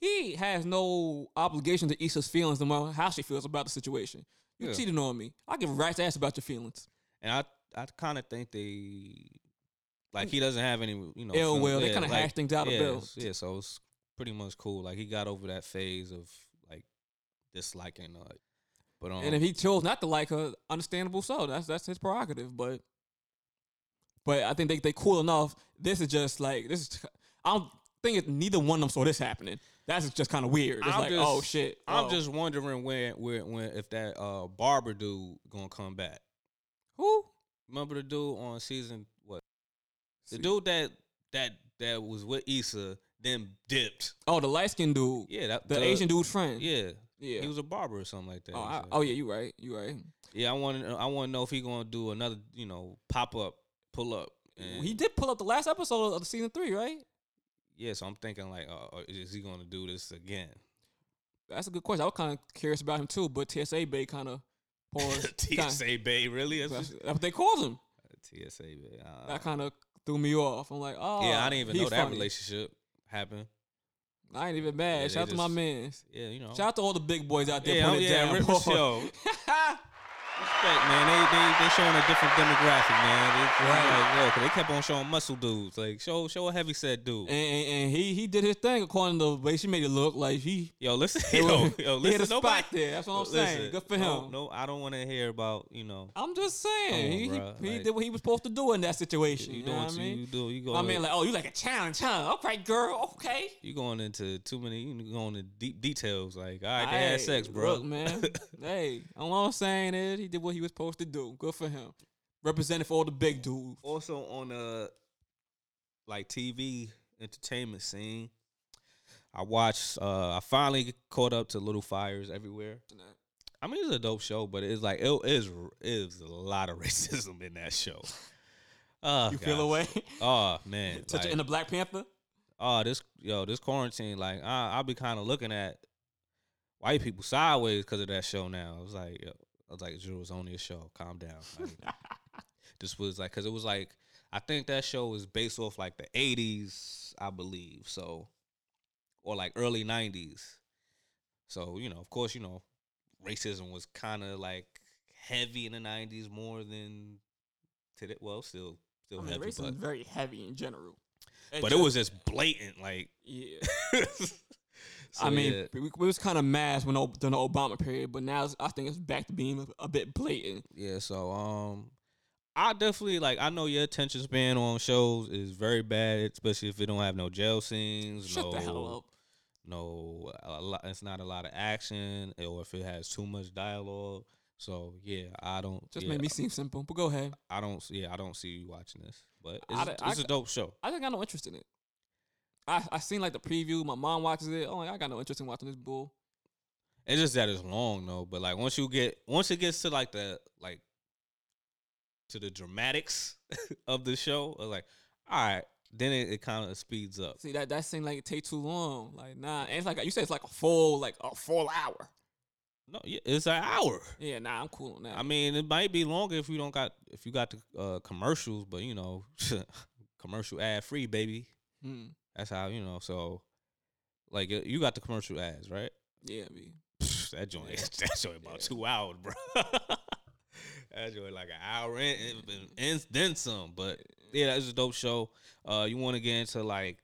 he has no obligation to Issa's feelings no matter how she feels about the situation. You Yeah. cheated on me. I give a rat's ass about your feelings. And I I kind of think they like he doesn't have any you know Ill will. They kind of like, hash things out yeah, bit. it's- yeah, so it's pretty much cool. Like he got over that phase of like disliking her. But um, And if he chose not to like her, understandable so. That's that's his prerogative. But but I think they they cool enough. This is just like this is. I don't think it, neither one of them saw this happening. That's just kind of weird. It's I'm like just- oh shit. I'm oh. just wondering when when when if that uh barber dude gonna come back. who Remember the dude on season what? The See. dude that that that was with Issa then dipped. Oh, the light skinned dude. Yeah, that The Asian dude's friend. Yeah, Yeah. he was a barber or something like that. Oh, I, oh yeah, you right. You right. yeah. I want to I want to know if he gonna do another you know pop up pull up. And He did pull up the last episode of the season three, right? Yeah, so I'm thinking like, uh, uh, is he gonna do this again? That's a good question. I was kind of curious about him too, but TSA Bay kind of paused. kinda- TSA Bay, really? That's That's, what- that's what they called him. TSA Bay. uh, That kind of threw me off. I'm like, oh, yeah, I didn't even know that funny. relationship happened. I ain't even mad. Yeah, Shout out to my just- mans. Yeah, you know. Shout out to all the big boys out there yeah, putting yeah, down. Rip boy. Respect, man. They they they showing a different demographic, man. They, Right. Like, yo, 'cause they kept on showing muscle dudes. Like, show show a heavy set dude. And, and, and he he did his thing according to the way she made it look like he. Yo, listen, He yo, yo, he had listen. a nobody, spot there. That's what I'm listen, saying. Good for no, him. No, I don't want to hear about you know. I'm just saying on, he, he- bruh, he did what he was supposed to do in that situation. You You, doing know what what I you mean? do. You go. I mean, like, oh, you like a challenge, huh? Okay, girl. Okay. you going into too many. You going into deep details. Like, all right, they had sex, bro. Look, man. hey, all I'm saying is he did what he was supposed to do. Good for him. Represented for all the big dudes. also on a like TV entertainment scene, I watched. uh I finally caught up to Little Fires Everywhere. I mean, it's a dope show, but it's like it is is a lot of racism in that show. Oh, You feel away? Oh man, Such like, in the Black Panther. oh this yo this quarantine like I I'll be kind of looking at white people sideways because of that show now. I was like yo, I was like Drew, was only a show. Calm down. Like, this was like because it was like I think that show was based off like the '80s, I believe. So or like early '90s. So you know, of course, you know, racism was kind of like heavy in the '90s more than today. Well, still still I mean, heavy, racism but is very heavy in general. but it was just blatant, like. yeah. So, I mean, yeah. we, we was kind of masked when during the Obama period, but now I think it's back to being a, a bit blatant. yeah. So, um, I definitely like. I know your attention span on shows is very bad, especially if it don't have no jail scenes, Shut no, the hell up. no, a lot, it's not a lot of action, or if it has too much dialogue. So yeah, I don't. Just yeah, made me seem simple. But go ahead. I don't. Yeah, I don't see you watching this, but I it's, I it's a dope show. I just got no interest in it. I I seen like the preview. My mom watches it. Oh, I got no interest in watching this bull. It's just that it's long though. But like once you get once it gets to like the like to the dramatics of the show, it's like all right, then it, it kind of speeds up. See that that seemed like it take too long. Like nah, and it's like you said it's like a full like a full hour. No, yeah, it's an hour. Yeah, nah, I'm cool on that. I mean, it might be longer if you don't got if you got the uh, commercials, but you know, commercial ad free, baby. hmm. That's how you know. So, like, you got the commercial ads, right? yeah. Psh, that joint, Yeah. that joint about Yeah. two hours, bro. that joint like an hour in, and, and then some. But yeah, that's a dope show. Uh, you want to get into like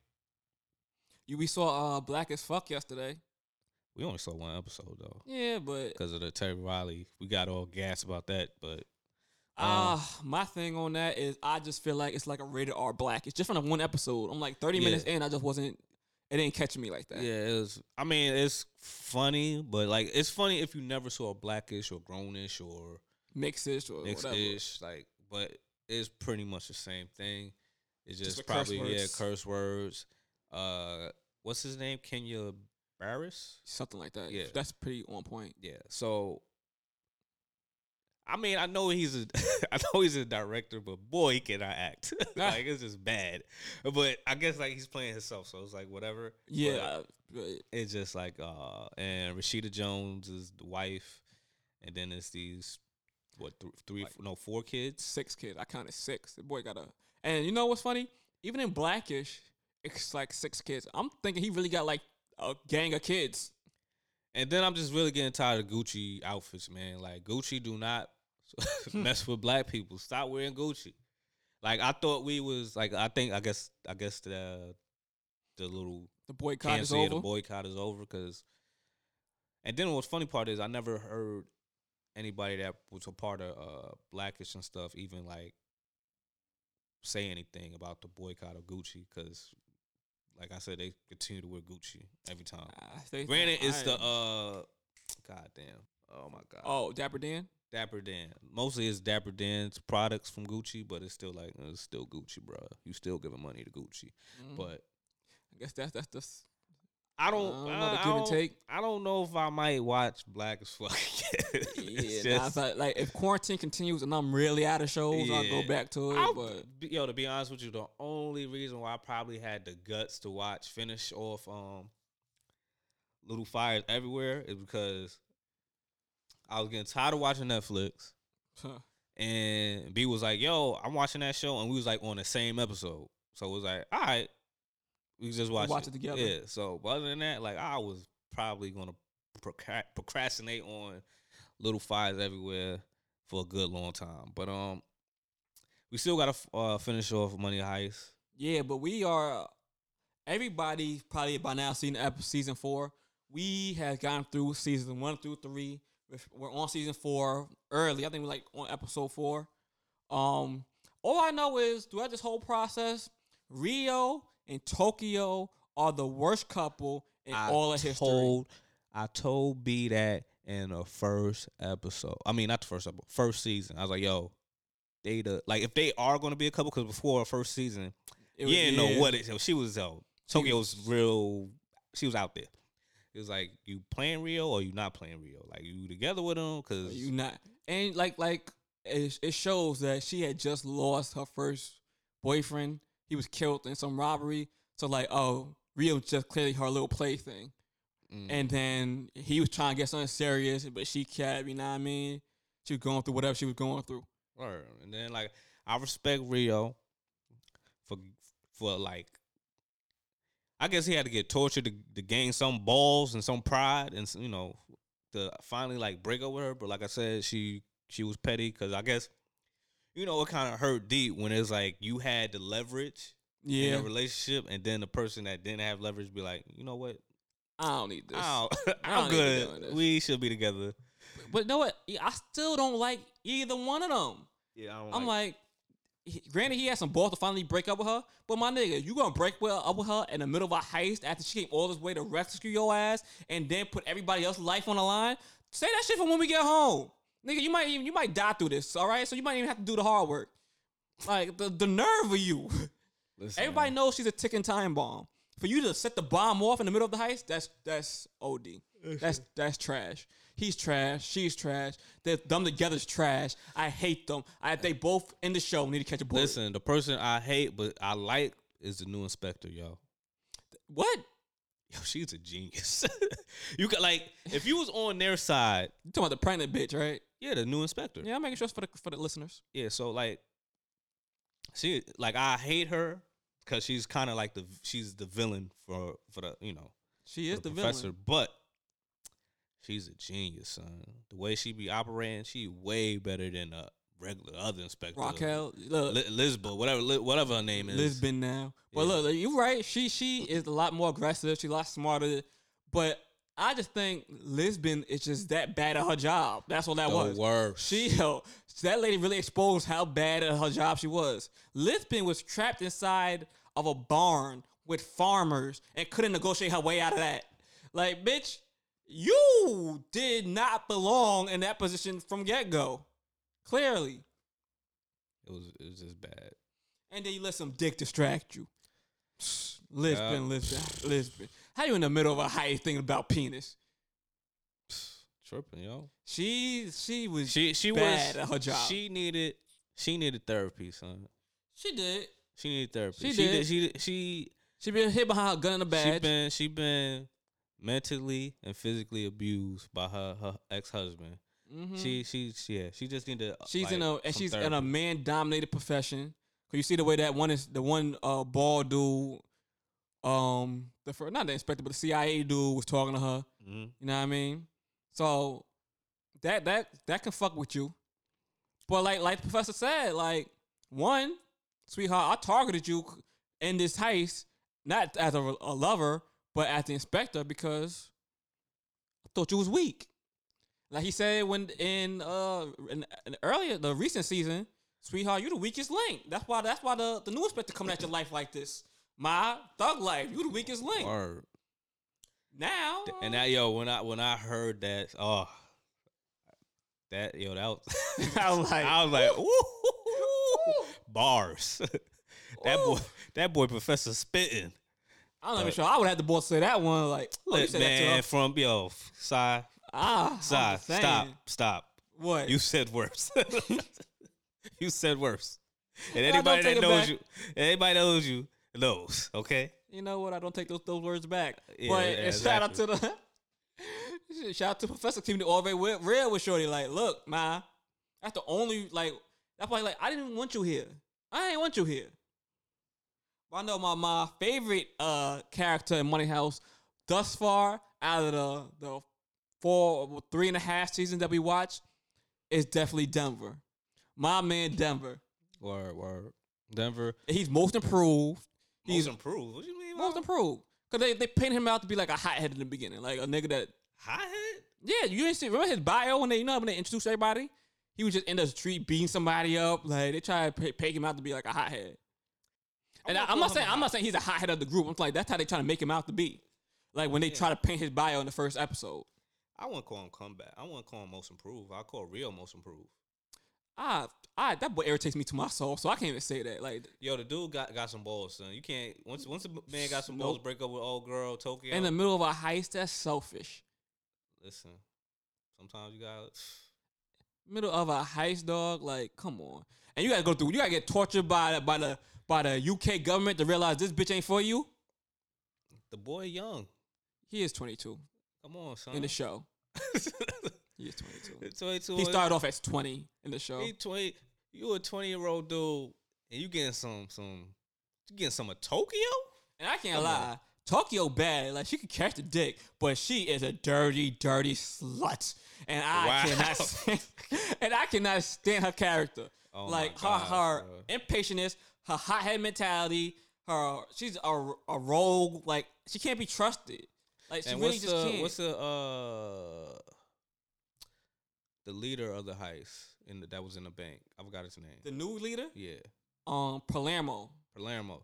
You we saw uh Black as Fuck yesterday. we only saw one episode though Yeah, but because of the Terry Riley. We got all gas about that, but Ah, Um, my thing on that is I just feel like it's like a rated R black. It's just from the one episode. I'm like 30 Yeah. minutes in, I just wasn't. It didn't catch me like that. yeah, it was. I mean, it's funny, but like it's funny if you never saw a blackish or grownish or Mix-ish or mixed whatever. like, but it's pretty much the same thing. It's Just just, with curse probably yeah, curse words. Uh, what's his name? Kenya Barris. Something like that. Yeah. That's pretty on point. Yeah. So, I mean, I know he's a, I know he's a director, but boy, he cannot act. like it's just bad. But I guess like he's playing himself, so it's like whatever. Yeah. But it's just like uh, and Rashida Jones is the wife, and then it's these what th- three, Like- no four kids. six kids. I counted six. The boy got a. And you know what's funny? Even in Blackish, it's like six kids. I'm thinking he really got like a gang of kids. And then I'm just really getting tired of Gucci outfits, man. Like Gucci do not mess with black people. Stop wearing Gucci. Like I thought we was like I think I guess I guess the the little The boycott is cancel the over. boycott is over because. And then what's funny part is I never heard anybody that was a part of uh Blackish and stuff even like say anything about the boycott of Gucci because. Like I said, they continue to wear Gucci every time. Granted, it's I- the uh, goddamn. oh my god, Oh, Dapper Dan. Dapper Dan. Mostly it's Dapper Dan's products from Gucci, but it's still like it's still Gucci, bro. You still giving money to Gucci, Mhm. but I guess that's that's the. I don't, I don't know, I, the I give and don't, take. I don't know if I might watch Black as fuck. again. Yeah, just- but like if quarantine continues and I'm really out of shows, I'll go back to it. I'll- but yo, to be honest with you, the only reason why I probably had the guts to watch finish off um Little Fires Everywhere is because I was getting tired of watching Netflix. huh, And B was like, "Yo, I'm watching that show," and we was like on the same episode. So it was like, "All right, we just watch, watch it together. Yeah. So, but other than that, like, I was probably gonna procrastinate on Little Fires Everywhere. for a good long time. But um, we still gotta uh, finish off Money Heist. Yeah, but we are everybody probably by now seen ep- season four. We have gone through season one through three. We're- on season four early. I think we're like on episode four. Um, all I know is throughout this whole process, Rio and Tokyo are the worst couple in all of history. Told, I told B that in the first episode. I mean, not the first episode, first season. I was like, yo, they the like if they are going to be a couple because before our first season, It you was- didn't yeah. know what it. She was She Tokyo was real. She was out there. It was like you playing Rio or you not playing Rio. Like you together with him because you not and like like it, it shows that she had just lost her first boyfriend he was killed in some robbery so like oh rio just clearly her little plaything Mm. and then he was trying to get something serious but she kept you know what i mean she was going through whatever she was going through Word. And then like I respect Rio for for like I guess he had to get tortured to, to gain some balls and some pride and you know to finally like break up with her. But like I said, she she was petty because I guess you know it kind of hurt deep when it's like you had the leverage in yeah a relationship and then the person that didn't have leverage be like, you know what, i don't need this I don't- I I'm don't need to be doing good. We should be together. but you know what i still don't like either one of them Yeah, I I'm like, he, granted, he had some balls to finally break up with her, but my nigga, you gonna break up with her in the middle of a heist after she came all this way to rescue your ass and then put everybody else's life on the line? Say that shit for when we get home, nigga. You might even you might die through this, all right? So you might even have to do the hard work. Like the the nerve of you. Listen, Everybody knows she's a ticking time bomb. For you to set the bomb off in the middle of the heist, that's that's OD. That's that's trash. He's trash. She's trash. They're, them together's trash. I hate them. I they both in the show We need to catch a bullet. Listen, the person I hate but I like is the new inspector, yo. what? Yo, she's a genius. you could like if you was on their side, You talking about the pregnant bitch, right? yeah, the new inspector. Yeah, I'm making sure it's for the for the listeners. Yeah, so like she like I hate her because she's kind of like the she's the villain for for the you know She is the, professor, villain. but she's a genius, son. The way she be operating, she way better than a regular other inspector. Raquel, look, Li- Lisbeth, whatever Li- whatever her name is. Lisbon now. But Yeah. look, you're right. She she is a lot more aggressive. She's a lot smarter. But I just think Lisbon is just that bad at her job. That's what that the was. worst. She yo, that lady really exposed how bad at her job she was. Lisbon was trapped inside of a barn with farmers and couldn't negotiate her way out of that. Like, bitch, you did not belong in that position from get go. Clearly. it was it was just bad. And then you let some dick distract you. Lisbon, Yeah. Lisbon, Lisbon. How you in the middle of a heist thinking about penis? Tripping, yo. She she was She she bad was at her job. She needed she needed therapy, son. she did. She needed therapy. She she did. She she She been hit behind a gun in the back. she been she been mentally and physically abused by her her ex husband. Mhm. She she yeah. She just needed. uh, she's like, in a and she's in a man dominated profession. Cause you see the way that one is the one uh bald dude, um the fir- not the inspector but the CIA dude was talking to her. Mhm. You know what I mean? So that that that can fuck with you. But like like the professor said, like one, sweetheart, I targeted you in this heist not as a, a lover, but as the inspector because I thought you was weak. Like he said when in uh in, in earlier the recent season, sweetheart, you the weakest link. That's why that's why the the new inspector coming at your life like this. My thug life, you the weakest link. Word. Now And that yo, when I when I heard that, oh, that yo, that was I was like, I was like, ooh, bars. that boy, that boy, Professor spitting. I'm not even sure I would have the to say that one. Like, oh, you said that to man, her. from yo, Sai, Ah, stop, stop. What? You said worse. you said worse. And anybody that knows you, anybody knows you knows. Okay. you know what? I don't take those those words back. Yeah, but yeah, and shout out to the shout out to Professor Team the already with real with Shorty. Like, look, ma, that's the only like that's why like I didn't even want you here. I ain't want you here. But I know my my favorite uh character in Money Heist thus far out of the the four three and a half seasons that we watched is definitely Denver. My man Denver. Word, word. Denver. He's most improved. He's Most improved. What do you mean? most improved. Cause they, they paint him out to be like a hothead in the beginning, like a nigga that Hothead? yeah, you didn't see remember his bio when they you know when they introduced everybody? He was just in the street beating somebody up. Like they try to pay, pay him out to be like a hothead. And I, I'm not saying I'm not saying he's a hothead of the group. I'm like that's how they trying to make him out to be. Like when they try to paint his bio in the first episode. I wouldn't call him comeback. I wouldn't call him most improved. I call Rio most improved. Ah, ah, that boy irritates me to my soul, so I can't even say that. Like Yo, the dude got, got some balls, son. You can't once once a man got some balls, Nope. break up with old girl Tokyo. in the middle of a heist, that's selfish. Listen, sometimes you got Middle of a heist, dog. Like, come on. And you gotta go through. You gotta get tortured by by the by the UK government to realize this bitch ain't for you. the boy young. He is 22 Come on, son. in the show. He is 22. 22. He started off as 20 in the show. He twenty. You a twenty year old dude, and you getting some some. You getting some of Tokyo? And I can't Come lie. on. Tokyo bad. Like she could catch the dick, but she is a dirty, dirty slut. And I Wow. cannot stand, and I cannot stand her character. Oh like her gosh, her bro. impatientness, her hothead mentality, her she's a, a rogue. Like she can't be trusted. Like she and really just the can't. what's the uh the leader of the heist in the, that was in the bank? I forgot his name. the new leader? yeah, Um Palermo. Palermo.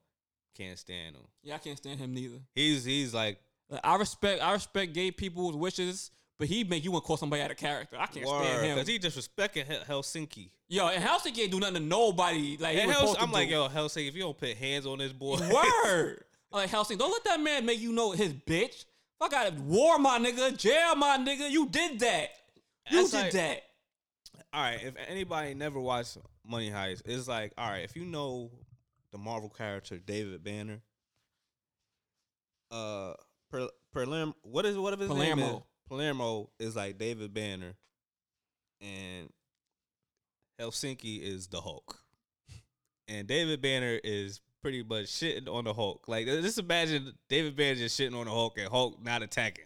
Can't stand him. Yeah, I can't stand him neither. He's he's like I respect I respect gay people's wishes, but he make you want to call somebody out of character. I can't stand him. because he disrespecting Hel- Helsinki. Yo, and Helsinki ain't do nothing to nobody. Like he Hels- I'm like, do. yo, Helsinki, if you don't put hands on this boy, word. like Helsinki, don't let that man make you know his bitch. Fuck out of war, my nigga, jail, my nigga. You did that. You That's did like- that. all right, if anybody never watched Money Heist, it's like, all right, if you know the Marvel character David Banner, uh, per, Palermo, what is what of his name is? Palermo. Palermo is like David Banner, and Helsinki is the Hulk, and David Banner is pretty much shitting on the Hulk. Like, just imagine David Banner just shitting on the Hulk and Hulk not attacking.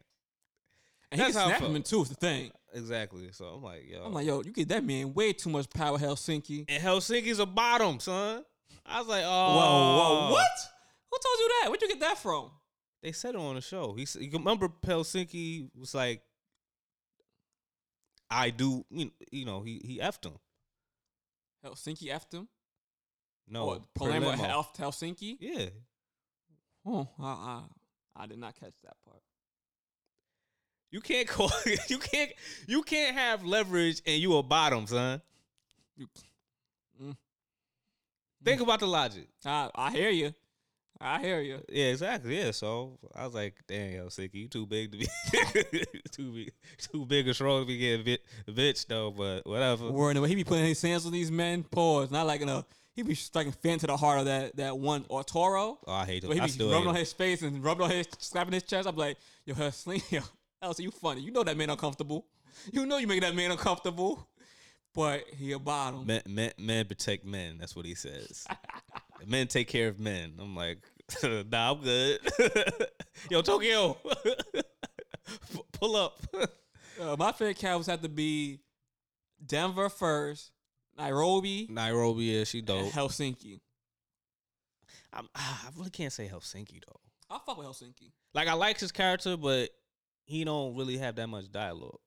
And he That's can snap him in two. Is the thing. Exactly. So I'm like, yo, I'm like, yo, you get that man way too much power, Helsinki. and Helsinki's a bottom, son. I was like, oh, whoa, whoa, oh. what? Who told you that? Where'd you get that from? They said it on the show. He s- you remember Helsinki was like, I do, you you know, he he effed him. Helsinki effed him. No, oh, Palermo effed Helsinki. Yeah, Oh, I, I, I did not catch that part. you can't call you can't you can't have leverage and you a bottom, son. You. Think about the logic. I, I hear you. I hear you. Yeah, exactly. Yeah, so I was like, "Damn, Helsinki, you too big to be too big, too big or strong to be getting bit, bitch though." But whatever. Word, the way he be putting his hands on these men, pause. Not like in a he be striking fan to the heart of that that one Arturo. Oh, I hate him. He I be still rubbing on his face and rubbing on his slapping his chest. I'm like, yo, her sling, yo, Elsie, you funny. You know that man uncomfortable. You know you make that man uncomfortable. But he a bottom. Men, men, men protect men. That's what he says. men take care of men. I'm like, nah, I'm good. Yo, Tokyo, pull up. Uh, my favorite cows have to be Denver first, Nairobi, Nairobi, yeah, she dope. Helsinki. I'm, ah, I really can't say Helsinki though. I fuck with Helsinki. Like I like his character, but he don't really have that much dialogue.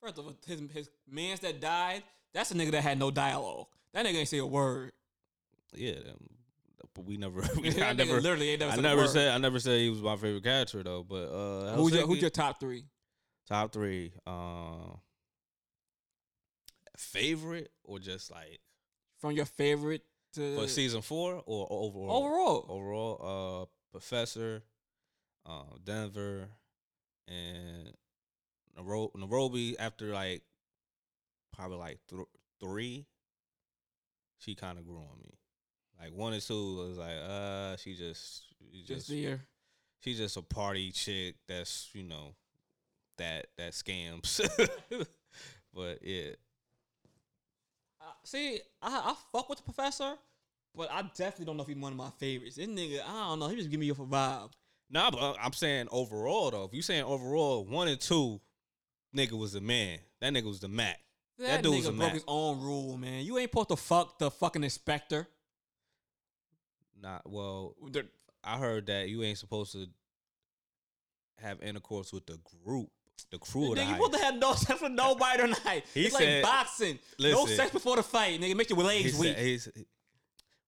First of all, his his mans that died, that's a nigga that had no dialogue. That nigga ain't say a word. Yeah, um, but we never. that I never. literally ain't never I said never said. I never said he was my favorite character though. But uh, who's your, who's your top three top three? Uh, favorite or just like from your favorite to for season four or overall? overall? Overall, uh, Professor, uh, Denver, and Nairobi, Nairobi. After like probably like th- three, she kind of grew on me. Like one and two was like, uh, she just, she Just just, there. she's just a party chick. That's you know, that that scams. but yeah, Uh, see, I, I fuck with the professor, but I definitely don't know if he's one of my favorites. This nigga, I don't know. He just give me a vibe. Nah, but I'm saying overall though. If you saying overall, one and two, nigga was the man. That nigga was the Mac. That, That dude's nigga a broke Mac. his own rule, man. You ain't supposed to fuck the fucking inspector. Not well. I heard that you ain't supposed to have intercourse with the group, the crew of the Nigga, you supposed to have no sex with nobody tonight. He it's said- like boxing. no sex before the fight, nigga. Make your He legs said- weak. he's-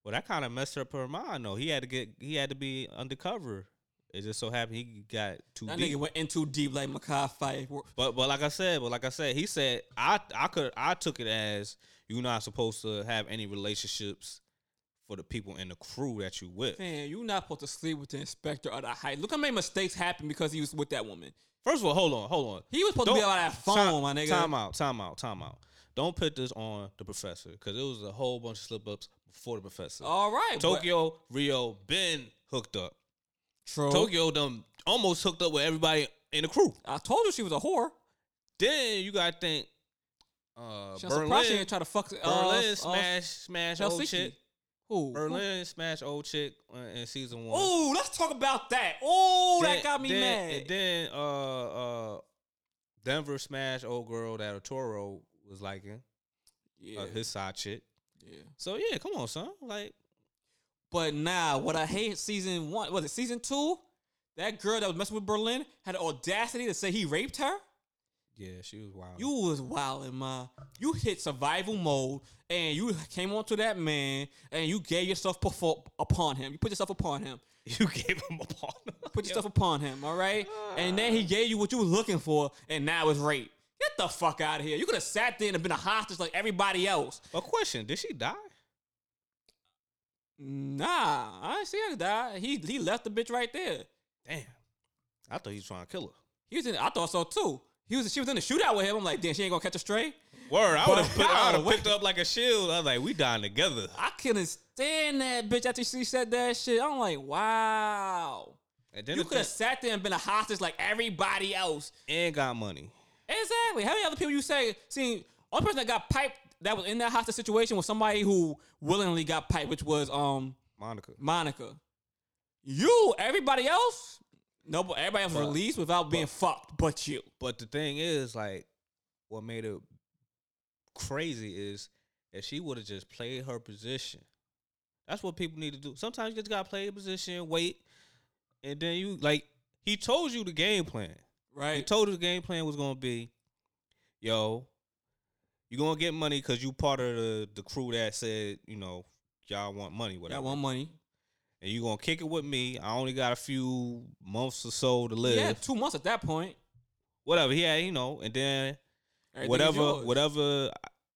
well, that kind of messed up her mind though. He had to get, he had to be undercover. It just so happened he got too That deep. nigga went in too deep like Makai fight. But but like I said, but like I said, he said I I could I took it as you're not supposed to have any relationships for the people in the crew that you with. Man, you're not supposed to sleep with the inspector of the height. Look how many mistakes happened because he was with that woman. First of all, hold on, hold on. He was supposed to be Don't- on that phone, time, my nigga. Time out, time out, time out. Don't put this on the professor because it was a whole bunch of slip ups before the professor. All right, but- Tokyo, Rio, been hooked up. True. Tokyo done almost hooked up with everybody in the crew. I told you she was a whore. Then you gotta think uh She, she Berlin, didn't try to fuck. Berlin uh, smash smash old Helsinki. chick. Who? Berlin smash old chick uh, in season one. Oh, let's talk about that. Oh, that got me then, mad. And then uh uh Denver smash old girl that Toro was liking. yeah, Uh, his side chick. yeah. So yeah, come on, son. Like But now, what I hate season one was it season two? That girl that was messing with Berlin had the audacity to say he raped her. yeah, she was wild. You was wildin', ma. You hit survival mode and you came onto that man and you gave yourself perfor- upon him. You put yourself upon him. you gave him upon. partner. Put yourself upon him, all right? And then he gave you what you was looking for, and now it's rape. Get the fuck out of here. You could have sat there and been a hostage like everybody else. A question: Did she die? Nah, I ain't see her die. He he left the bitch right there. Damn, I thought he was trying to kill her. He was in. I thought so too. He was. She was in the shootout with him. I'm like, damn, she ain't gonna catch a stray. Word, I would have I would have picked up like a shield. I was like, we dying together. I couldn't stand that bitch after she said that shit. I'm like, wow. And then You could have sat there and been a hostage like everybody else. and got money. Exactly. How many other people you say? See, only person that got piped that was in that hostage situation was somebody who willingly got piped, which was um Monica. Monica. You, everybody else, no, but everybody else was But- released without being fucked, but you. But the thing is, like, what made it crazy is that she would have just played her position. That's what people need to do. Sometimes you just gotta play your position, wait, and then you like he told you the game plan. Right. He told you the game plan was gonna be, yo, you gonna get money because you part of the the crew that said, you know, y'all want money, whatever. Got one money. and you gonna kick it with me. I only got a few months or so to live. Yeah, two months at that point. Whatever. Had, you know, and then Everything whatever whatever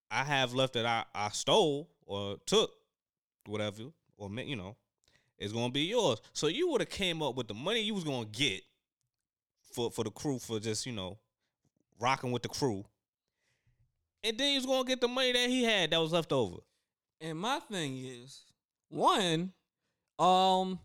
I have left that I, I stole or took, whatever, or you know, is gonna be yours. So you would have came up with the money you was gonna get for for the crew for just you know rocking with the crew, and then you was gonna get the money that he had that was left over. And my thing is, one, um,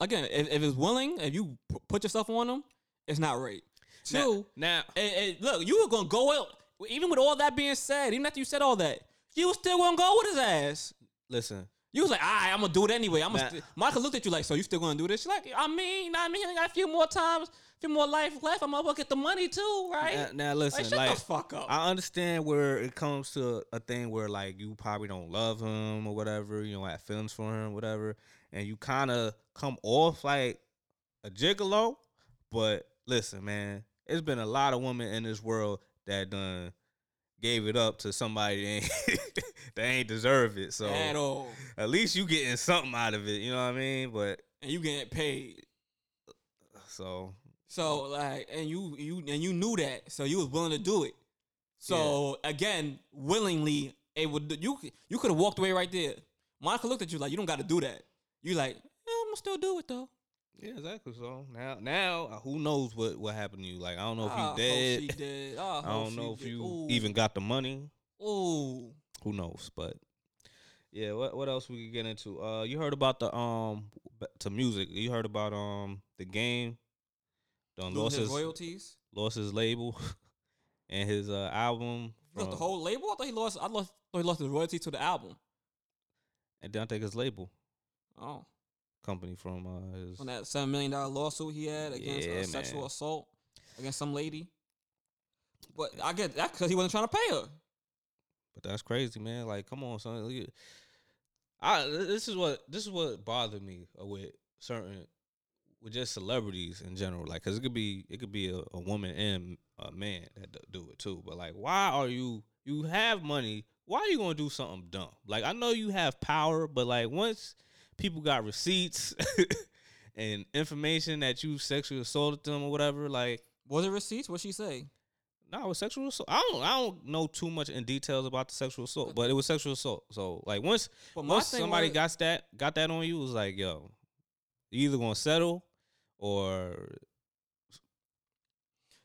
again, if, if it's willing, if you p- put yourself on them, it's not rape. Two, Now, now and, and look, you were gonna go out, even with all that being said, even after you said all that, you was still gonna go with his ass. listen, You was like, all right, I'm gonna do it anyway. I'm gonna. Nah. St-. Monica looked at you like, so you still gonna do this? She's like, I mean, you know what I mean, I got a few more times, few more life left. I'm gonna get the money too, right? now, now listen, like, shut like the fuck up. I understand where it comes to a thing where like you probably don't love him or whatever, you know, have feelings for him, whatever, and you kind of come off like a gigolo. But listen, man, it's been a lot of women in this world that done gave it up to somebody that ain't, that ain't deserve it. So at all, at least you getting something out of it, you know what I mean? But and you getting paid. so So like, and you you and you knew that, so you was willing to do it. So again, willingly able to you you could have walked away right there. Monica looked at you like you don't got to do that. You like, I'm gonna still do it though. yeah, exactly. So now, now uh, who knows what what happened to you? Like I don't know if I you hope dead. she did. I, I don't know if did. you Ooh. even got the money. Ooh. Who knows? But yeah, what what else we could get into? Uh, you heard about the um to music. You heard about um the game. Done lost his his royalties. lost his label and his uh album. He lost the whole label. I thought he lost. I lost. Thought he lost his royalty to the album. and then I think his label Oh, company from uh his on that seven million dollar lawsuit he had against Yeah, uh, sexual assault against some lady. But I get that because he wasn't trying to pay her. But that's crazy, man. Like, come on, son. Look I this is what this is what bothered me with certain with just celebrities in general. Like, cause it could be it could be a, a woman and a man that do- it too. But like, why are you you have money? Why are you gonna do something dumb? Like, I know you have power, but like once people got receipts and information that you sexually assaulted them or whatever, like Was it receipts? What she say? no, it was sexual assault. I don't I don't know too much in details about the sexual assault, but it was sexual assault. So like once once somebody was- got that got that on you, it was like, yo, you either gonna settle or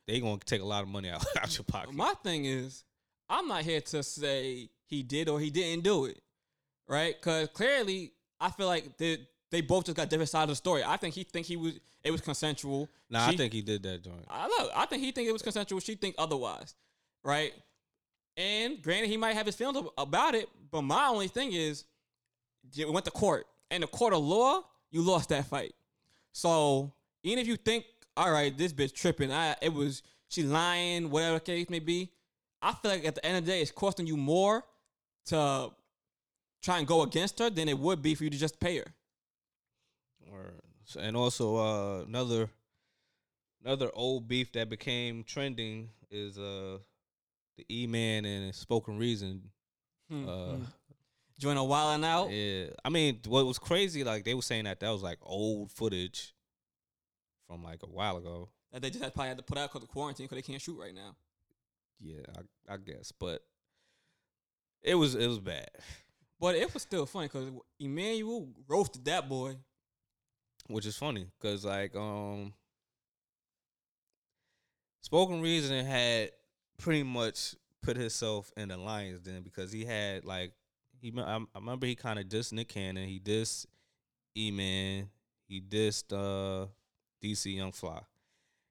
they gonna take a lot of money out, out your pocket. My thing is, I'm not here to say he did or he didn't do it, right? Because clearly, I feel like they they both just got different sides of the story. I think he think he was it was consensual. nah, I think he did that joint. I look, I think he think it was consensual. She think otherwise, right? And granted, he might have his feelings about it, but my only thing is, it went to court, and the court of law, you lost that fight. So even if you think, all right, this bitch tripping, I it was she lying, whatever the case may be, I feel like at the end of the day, it's costing you more to try and go against her than it would be for you to just pay her. And also uh, another another old beef that became trending is uh the E Man and Spoken Reason. Hmm, Uh, hmm. Join a Wild 'N Out. Yeah, I mean, what was crazy? Like they were saying that that was like old footage from like a while ago. That they just had, probably had to put out because of quarantine because they can't shoot right now. Yeah, I, I guess, but it was it was bad, But it was still funny because Emmanuel roasted that boy. which is funny because like um, Spoken Reason had pretty much put himself in the lions then because he had like he I, I remember he kind of dissed Nick Cannon, he dissed E Man, he dissed uh DC Young Fly.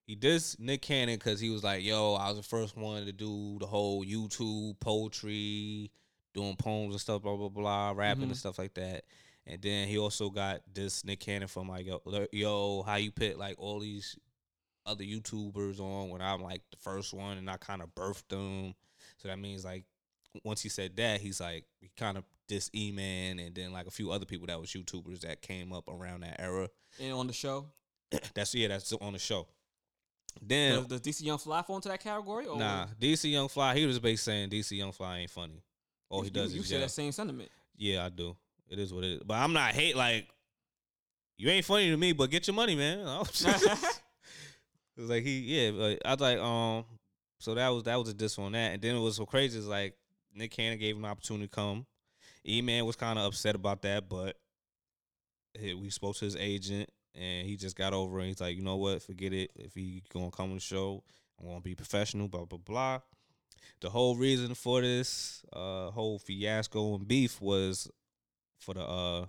He dissed Nick Cannon because he was like, "Yo, I was the first one to do the whole YouTube poetry, doing poems and stuff, blah blah blah, rapping Mhm. and stuff like that." And then he also got this Nick Cannon from like, "Yo, yo, how you put like all these other YouTubers on when I'm like the first one and I kind of birthed them." So that means like once he said that, he's like he kind of diss E Man and then like a few other people that was YouTubers that came up around that era. And on the show, That's yeah, that's on the show. Then does, does DC Young Fly fall into that category? Or Nah, DC Young Fly. He was basically saying DC Young Fly ain't funny. All he you, does you, you is share yell. that same sentiment. Yeah, I do. It is what it is. But I'm not hate like you ain't funny to me, but get your money, man. it's like he yeah, but I was like, um so that was that was a diss on that. And then it was so crazy is like Nick Cannon gave him an opportunity to come. E Man was kind of upset about that, but we spoke to his agent and he just got over it. He's like, you know what, forget it. If he gonna come on the show, I'm gonna be professional, blah blah blah. The whole reason for this uh whole fiasco and beef was for the uh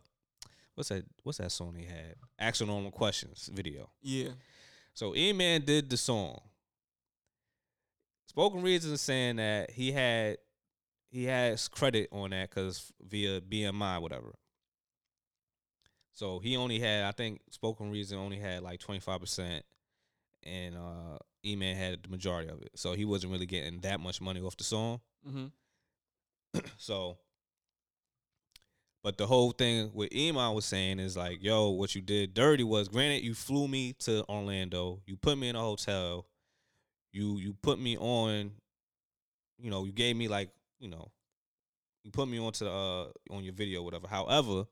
what's that what's that song he had? Action on questions video. Yeah. So E Man did the song. Spoken Reason saying that he had he has credit on that because via BMI whatever. So he only had I think Spoken Reason only had like twenty five percent, and uh E Man had the majority of it. So he wasn't really getting that much money off the song. Mm-hmm. So, but the whole thing with Iman was saying is like, yo, what you did dirty was, granted, you flew me to Orlando, you put me in a hotel, you you put me on, you know, you gave me like, you know, you put me onto the uh on your video, whatever. However,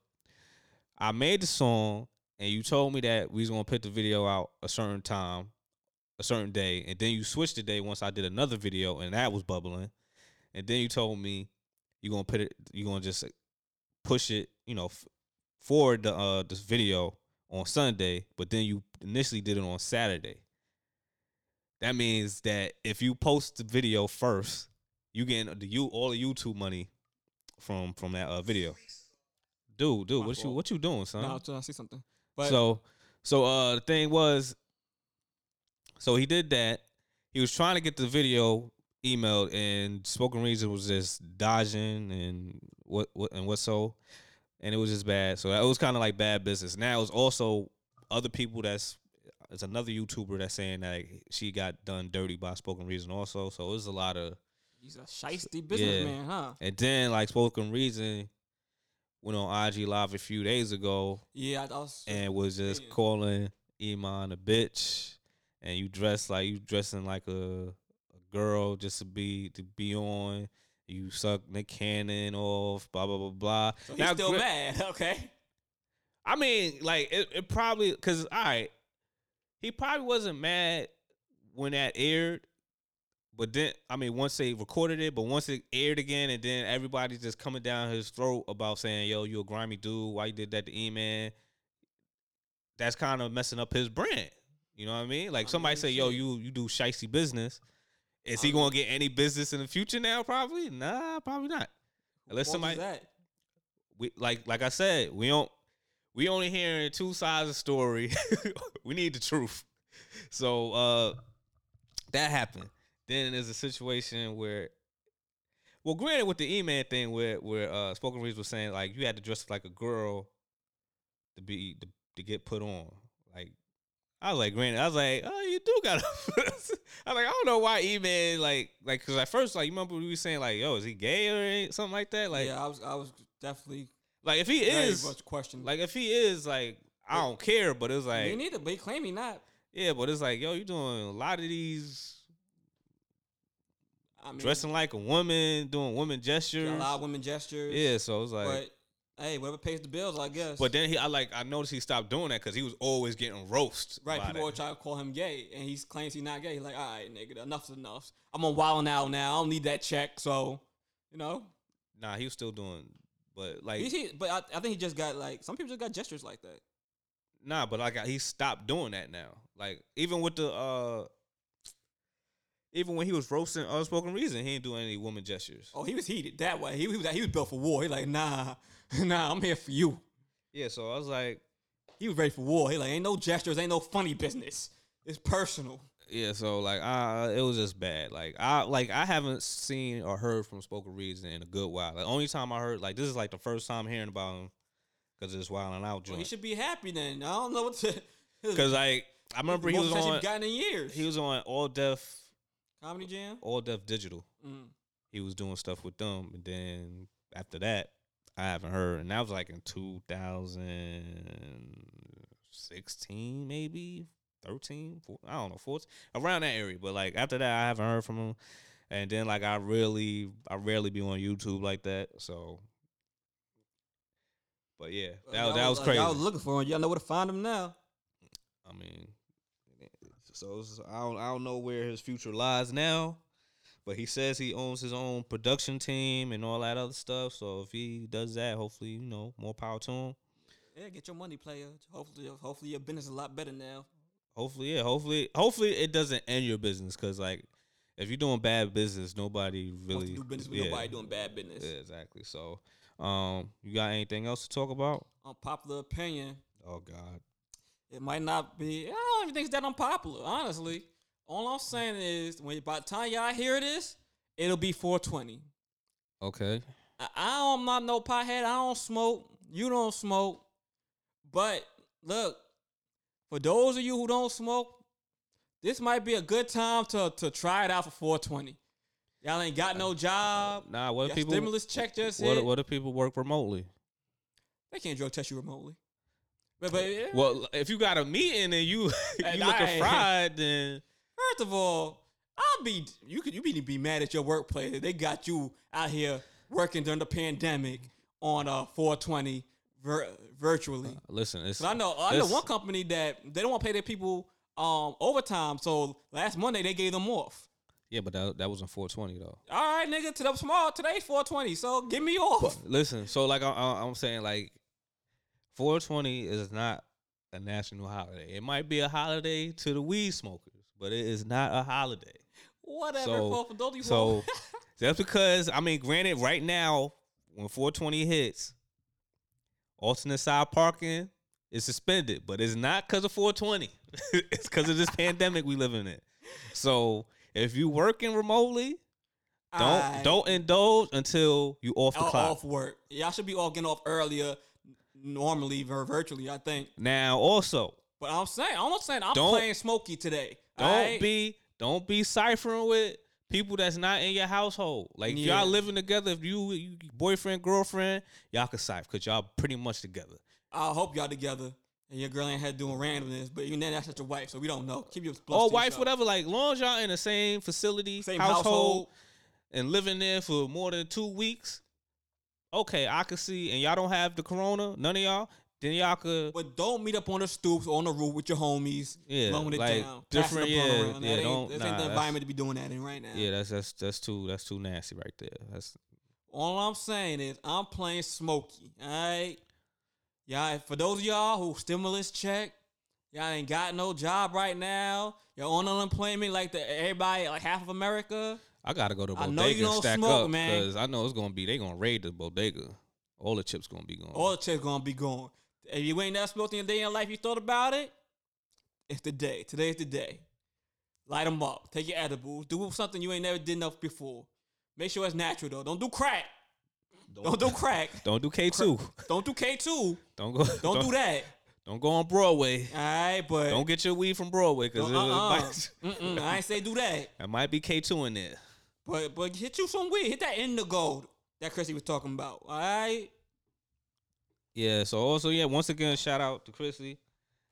I made the song and you told me that we was gonna put the video out a certain time, a certain day, and then you switched the day once I did another video and that was bubbling. And then you told me you're gonna put it you're gonna just push it you know f- the uh this video on sunday but then you initially did it on saturday. That means that if you post the video first you getting the you all the youtube money from from that uh video dude dude My what you what you doing son trying to see something. But so so uh the thing was so he did that. He was trying to get the video emailed and spoken reason was just dodging and what what and what so and it was just bad. So that was kind of like bad business. Now it's also other people that's it's another YouTuber that's saying that she got done dirty by spoken reason also. So it was a lot of He's a shiesty businessman, huh? And then like spoken reason went on IG live a few days ago Yeah, I was. and was just Yeah. calling Iman a bitch, and you dress like you dressing like a, a girl just to be to be on. You suck Nick Cannon off, blah blah blah blah. so he's Now, still gra- mad. Okay. I mean, like it, it probably because all right, he probably wasn't mad when that aired, but then I mean, once they recorded it, but once it aired again, and then everybody just coming down his throat about saying, "Yo, you a grimy dude. Why you did that to E Man?" That's kind of messing up his brand. You know what I mean? Like I somebody mean, say, "Yo, you you do shicey business." Is he gonna get any business in the future now? Probably, nah, probably not. Unless What somebody that? we like like I said, we don't we only hearing two sides of the story. we need the truth. So uh that happened. Then there's a situation where well, granted with the E-Man thing where where uh Spoken Reason was saying like you had to dress like a girl to be to, to get put on. Like I was like, granted, I was like, oh, you do gotta. I was like, I don't know why E-Man like like because at first like you remember we were saying like, yo, is he gay or something like that? Like, yeah, I was. I was definitely like if he is much questioned. like if he is like I don't care, but it's like you need to claimed he not. yeah, but it's like yo, you're doing a lot of these I mean, dressing like a woman, doing woman gestures. a lot of women gestures. Yeah, so it's like. but hey, whatever pays the bills, I guess. But then he, I like, I noticed he stopped doing that because he was always getting roast. right, people are trying to call him gay, and he claims he's not gay. He's like, all right, nigga, enough's enough. I'm on Wild now. Now I don't need that check, so you know. Nah, he was still doing, but like, he, but I, I think he just got like some people just got gestures like that. nah, but like he stopped doing that now. Like even with the, uh even when he was roasting unspoken reason, he ain't doing any woman gestures. Oh, he was heated that way. He, he was he was built for war. He like, nah, nah, I'm here for you. Yeah, so I was like, He was ready for war. He like, ain't no gestures, ain't no funny business. It's personal. Yeah, so like uh it was just bad. Like I like I haven't seen or heard from Spoken Reason in a good while. Like only time I heard like this is like the first time hearing about him because it's Wild 'N Out Well, he should be happy then. I don't know what to. Because like I remember he was on gotten in years. he was on All Def comedy jam. All Def Digital. Mm. He was doing stuff with them, and then after that I haven't heard, and that was like in 2016 maybe 13 four- I don't know 14 around that area. But like after that I haven't heard from him. And then like I really I rarely be on YouTube like that. So but yeah, that, Y'all that was uh, crazy. Y'all was looking for him. Y'all know where to find him now. I mean, so I don't I don't know where his future lies now, but he says he owns his own production team and all that other stuff. So if he does that, hopefully you know more power to him. Yeah, get your money, player. Hopefully, hopefully your business is a lot better now. Hopefully, yeah. Hopefully, hopefully it doesn't end your business because like if you're doing bad business, nobody really do business with yeah, nobody doing bad business. Yeah, exactly. So, um, you got anything else to talk about? Unpopular opinion. Oh God. It might not be. I don't even think it's that unpopular. Honestly, all I'm saying is when by the time y'all hear this, it'll be 420. Okay. I, I don't, I'm not no pothead. I don't smoke. You don't smoke. But look, for those of you who don't smoke, this might be a good time to to try it out for 420. Y'all ain't got no uh, job. Nah. What if people? stimulus check just What hit. What if people work remotely? They can't drug test you remotely. But, but yeah. Well, if you got a meeting and you And you I- looking fried, then First of all, I'll be you could you be be mad at your workplace. They got you out here working during the pandemic on uh 420 vir- virtually. listen. It's, I know I know one company that they don't want to pay their people um overtime. So last Monday they gave them off. Yeah, but that that wasn't 420 though. All right, nigga, to the small today's 420. So give me off. Listen, so like I, I, I'm saying, like 420 is not a national holiday. It might be a holiday to the weed smokers, but it is not a holiday. Whatever. So- those of you who- So just because I mean, granted, right now when 420 hits, alternate side parking is suspended, but it's not because of 420. it's because of this pandemic we living in. So if you're working remotely, don't I- don't indulge until you off the off, clock. off work. Y'all should be all getting off earlier. Normally, vir- virtually, I think. Now also, But I'm saying, I'm not saying I'm Don't- playing Smokey today. don't alright? be don't be ciphering with people that's not in your household. Like if Yeah. y'all living together, if you, you boyfriend, girlfriend, y'all can cipher because y'all pretty much together. I hope y'all together and your girl ain't had doing randomness, but you know that's not your wife, so we don't know. Keep your Or to wife, yourself. whatever. Like long as y'all in the same facility, Same household, household. and living there for more than two weeks, okay, I can see. And y'all don't have the corona, none of y'all. Then y'all could. But don't meet up on the stoops or on the roof with your homies. Yeah, blowing it like, down. different- Passing the blunt yeah, around. yeah, That ain't, don't- this nah, ain't the environment to be doing that in right now. Yeah, that's that's that's too that's too nasty right there. That's All I'm saying is I'm playing Smokey. All right. Y'all, for those of y'all who stimulus check, y'all ain't got no job right now. You're on unemployment like the everybody, like half of America. I gotta go to I bodega know you and don't stack smoke, up man. because I know it's gonna be they gonna raid the bodega. All the chips gonna be gone. All the chips gonna be gone. If you ain't never smoked in a day in life, you thought about it. It's the day. Today's the day. Light them up. Take your edibles. Do something you ain't never did enough before. Make sure it's natural though. Don't do crack. Don't do crack. Don't do K two. Don't do K two. Don't go. Don't do that. Don't go on Broadway. All right, but Don't get your weed from Broadway because uh-uh. I ain't say do that. it might be K two in there. But but hit you some weed. Hit that indigo that Chrissy was talking about. All right. Yeah. So also yeah. Once again, shout out to Chrissy,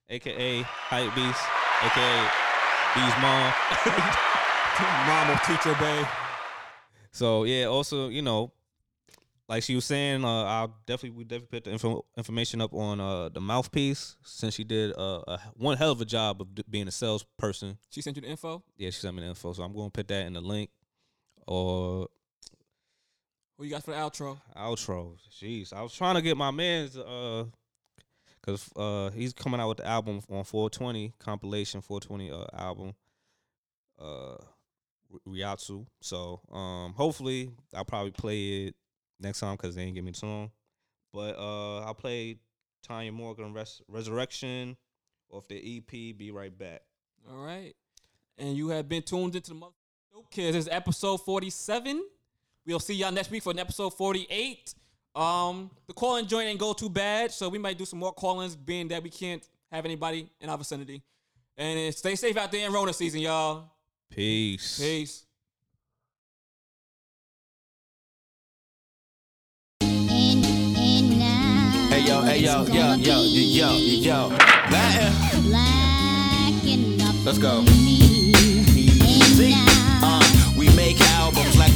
aka Hype Beast, aka Beast Mom. Mama teacher, babe. So yeah, also you know, like she was saying, uh, I'll definitely we definitely put the info, information up on uh, the MouthPeace since she did uh, a one hell of a job of d- being a salesperson. She sent you the info. Yeah, she sent me the info, so I'm going to put that in the link or What you got for the outro? outro. Jeez, I was trying to get my man's uh, cause uh he's coming out with the album on 420 compilation 420 uh album. Uh, Ryatsu. So um, hopefully I'll probably play it next time because they ain't give me the song. But uh, I'll play Tanya Morgan Res- Resurrection off the EP. Be right back. All right. And you have been tuned into the Mother Kids. This is episode 47. We'll see y'all next week for an episode 48. Um, the call-in joint ain't go too bad, so we might do some more call-ins, being that we can't have anybody in our vicinity. And stay safe out there in Rona season, y'all. Peace. Peace. Hey yo, hey yo, yo, yo, yo, yo, yo. Latin. Let's go. See,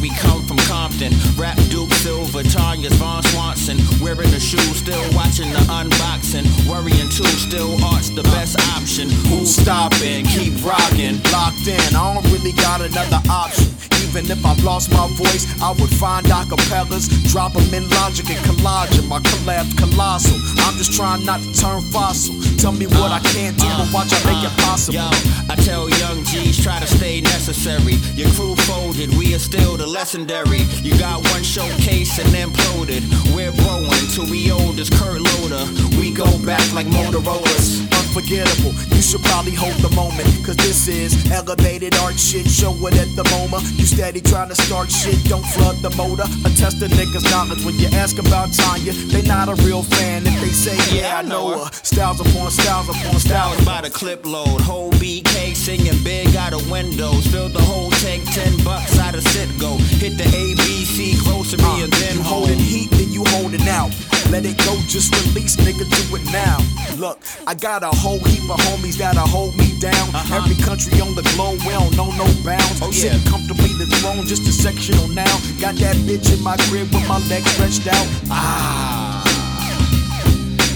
we from Compton. Rap Duke Silver, Tanya's Von Swanson. Wearing the shoes, still watching the unboxing. Worrying too, still art's the best option. Who's stopping? Keep rocking. locked in. I don't really got another option. Even if I lost my voice, I would find acapellas, drop them in logic and collage 'em. My collab's colossal. I'm just trying not to turn fossil. Tell me what I uh, can't do, but watch I make it uh, possible. Yo, I tell young G's try to stay necessary. Your crew folded, we are still the legendary. You got one showcase and then imploded. We're growing until we old as Kurt Loder. We go back like Motorola's. Unforgettable. You should probably hold the moment, cause this is elevated art shit. Show it at the MoMA. You steady trying to start shit, don't flood the motor. Attest to niggas' knowledge when you ask about Tanya. They not a real fan if they say, Yeah, I know her. Styles upon styles upon styles. Styles by the clip load. Whole BK singing big out of windows. Fill the whole tank, 10 bucks out of Citgo. Hit the ABC, close to me Uh, and then you holding heat, then you holding out. Let it go, just release, nigga, do it now. Look, I got a whole heap of homies that'll hold me down. Uh-huh. Every country on the globe, we don't know no bounds. Uh-huh. Oh, yeah. Sitting comfortably the throne, just a sectional now. Got that bitch in my crib with my legs stretched out. Ah.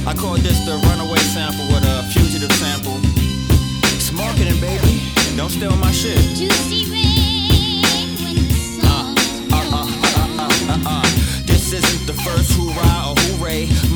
I call this the runaway sample with a fugitive sample. It's marketing, baby. Don't steal my shit. Juicy ring when the song is Uh, This isn't the first hoorah or hooray.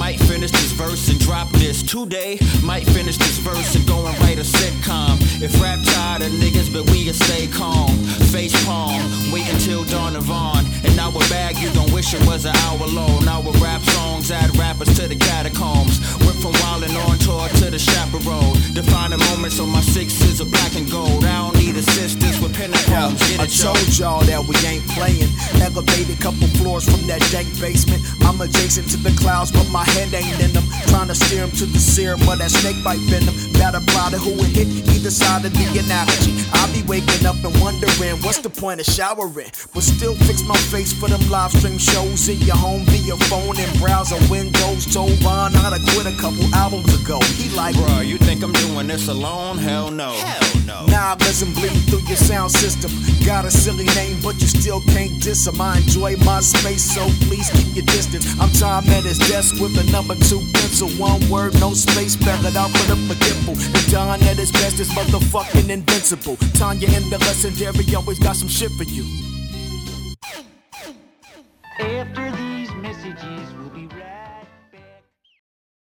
Might finish this verse and drop this today. Might finish this verse and go and write a sitcom. If rap tired of niggas, but we can stay calm. Face palm, wait until dawn of on. And our bag, you gon' wish it was an hour long. Our rap songs add rappers to the catacombs. Went from wildin' on tour to the chaperone. Defining moments on my sixes of black and gold. I don't need assistance with pen and. Get I told y'all that we ain't playing. Elevated couple floors from that dank basement. I'm adjacent to the clouds, but my head ain't in them. Trying to steer 'em to the serum of that snake bite venom. Apply to who it hit either side of the analogy. I be waking up and wondering what's the point of showering, but still fix my face for them live stream shows in your home via phone and browser windows. Told Ron how to quit a couple albums ago. He like, Bruh, you think I'm doing this alone? Hell no. Hell no. Nah, doesn't bleed through your sound system. Got a silly name, but you still can't diss him. I enjoy my space, so please keep your distance. I'm Tom at his desk with a number two pencil. One word, no space, spell it out, for the a. The Don at his best is motherfucking invincible. Tanya in the legendary always got some shit for you. After the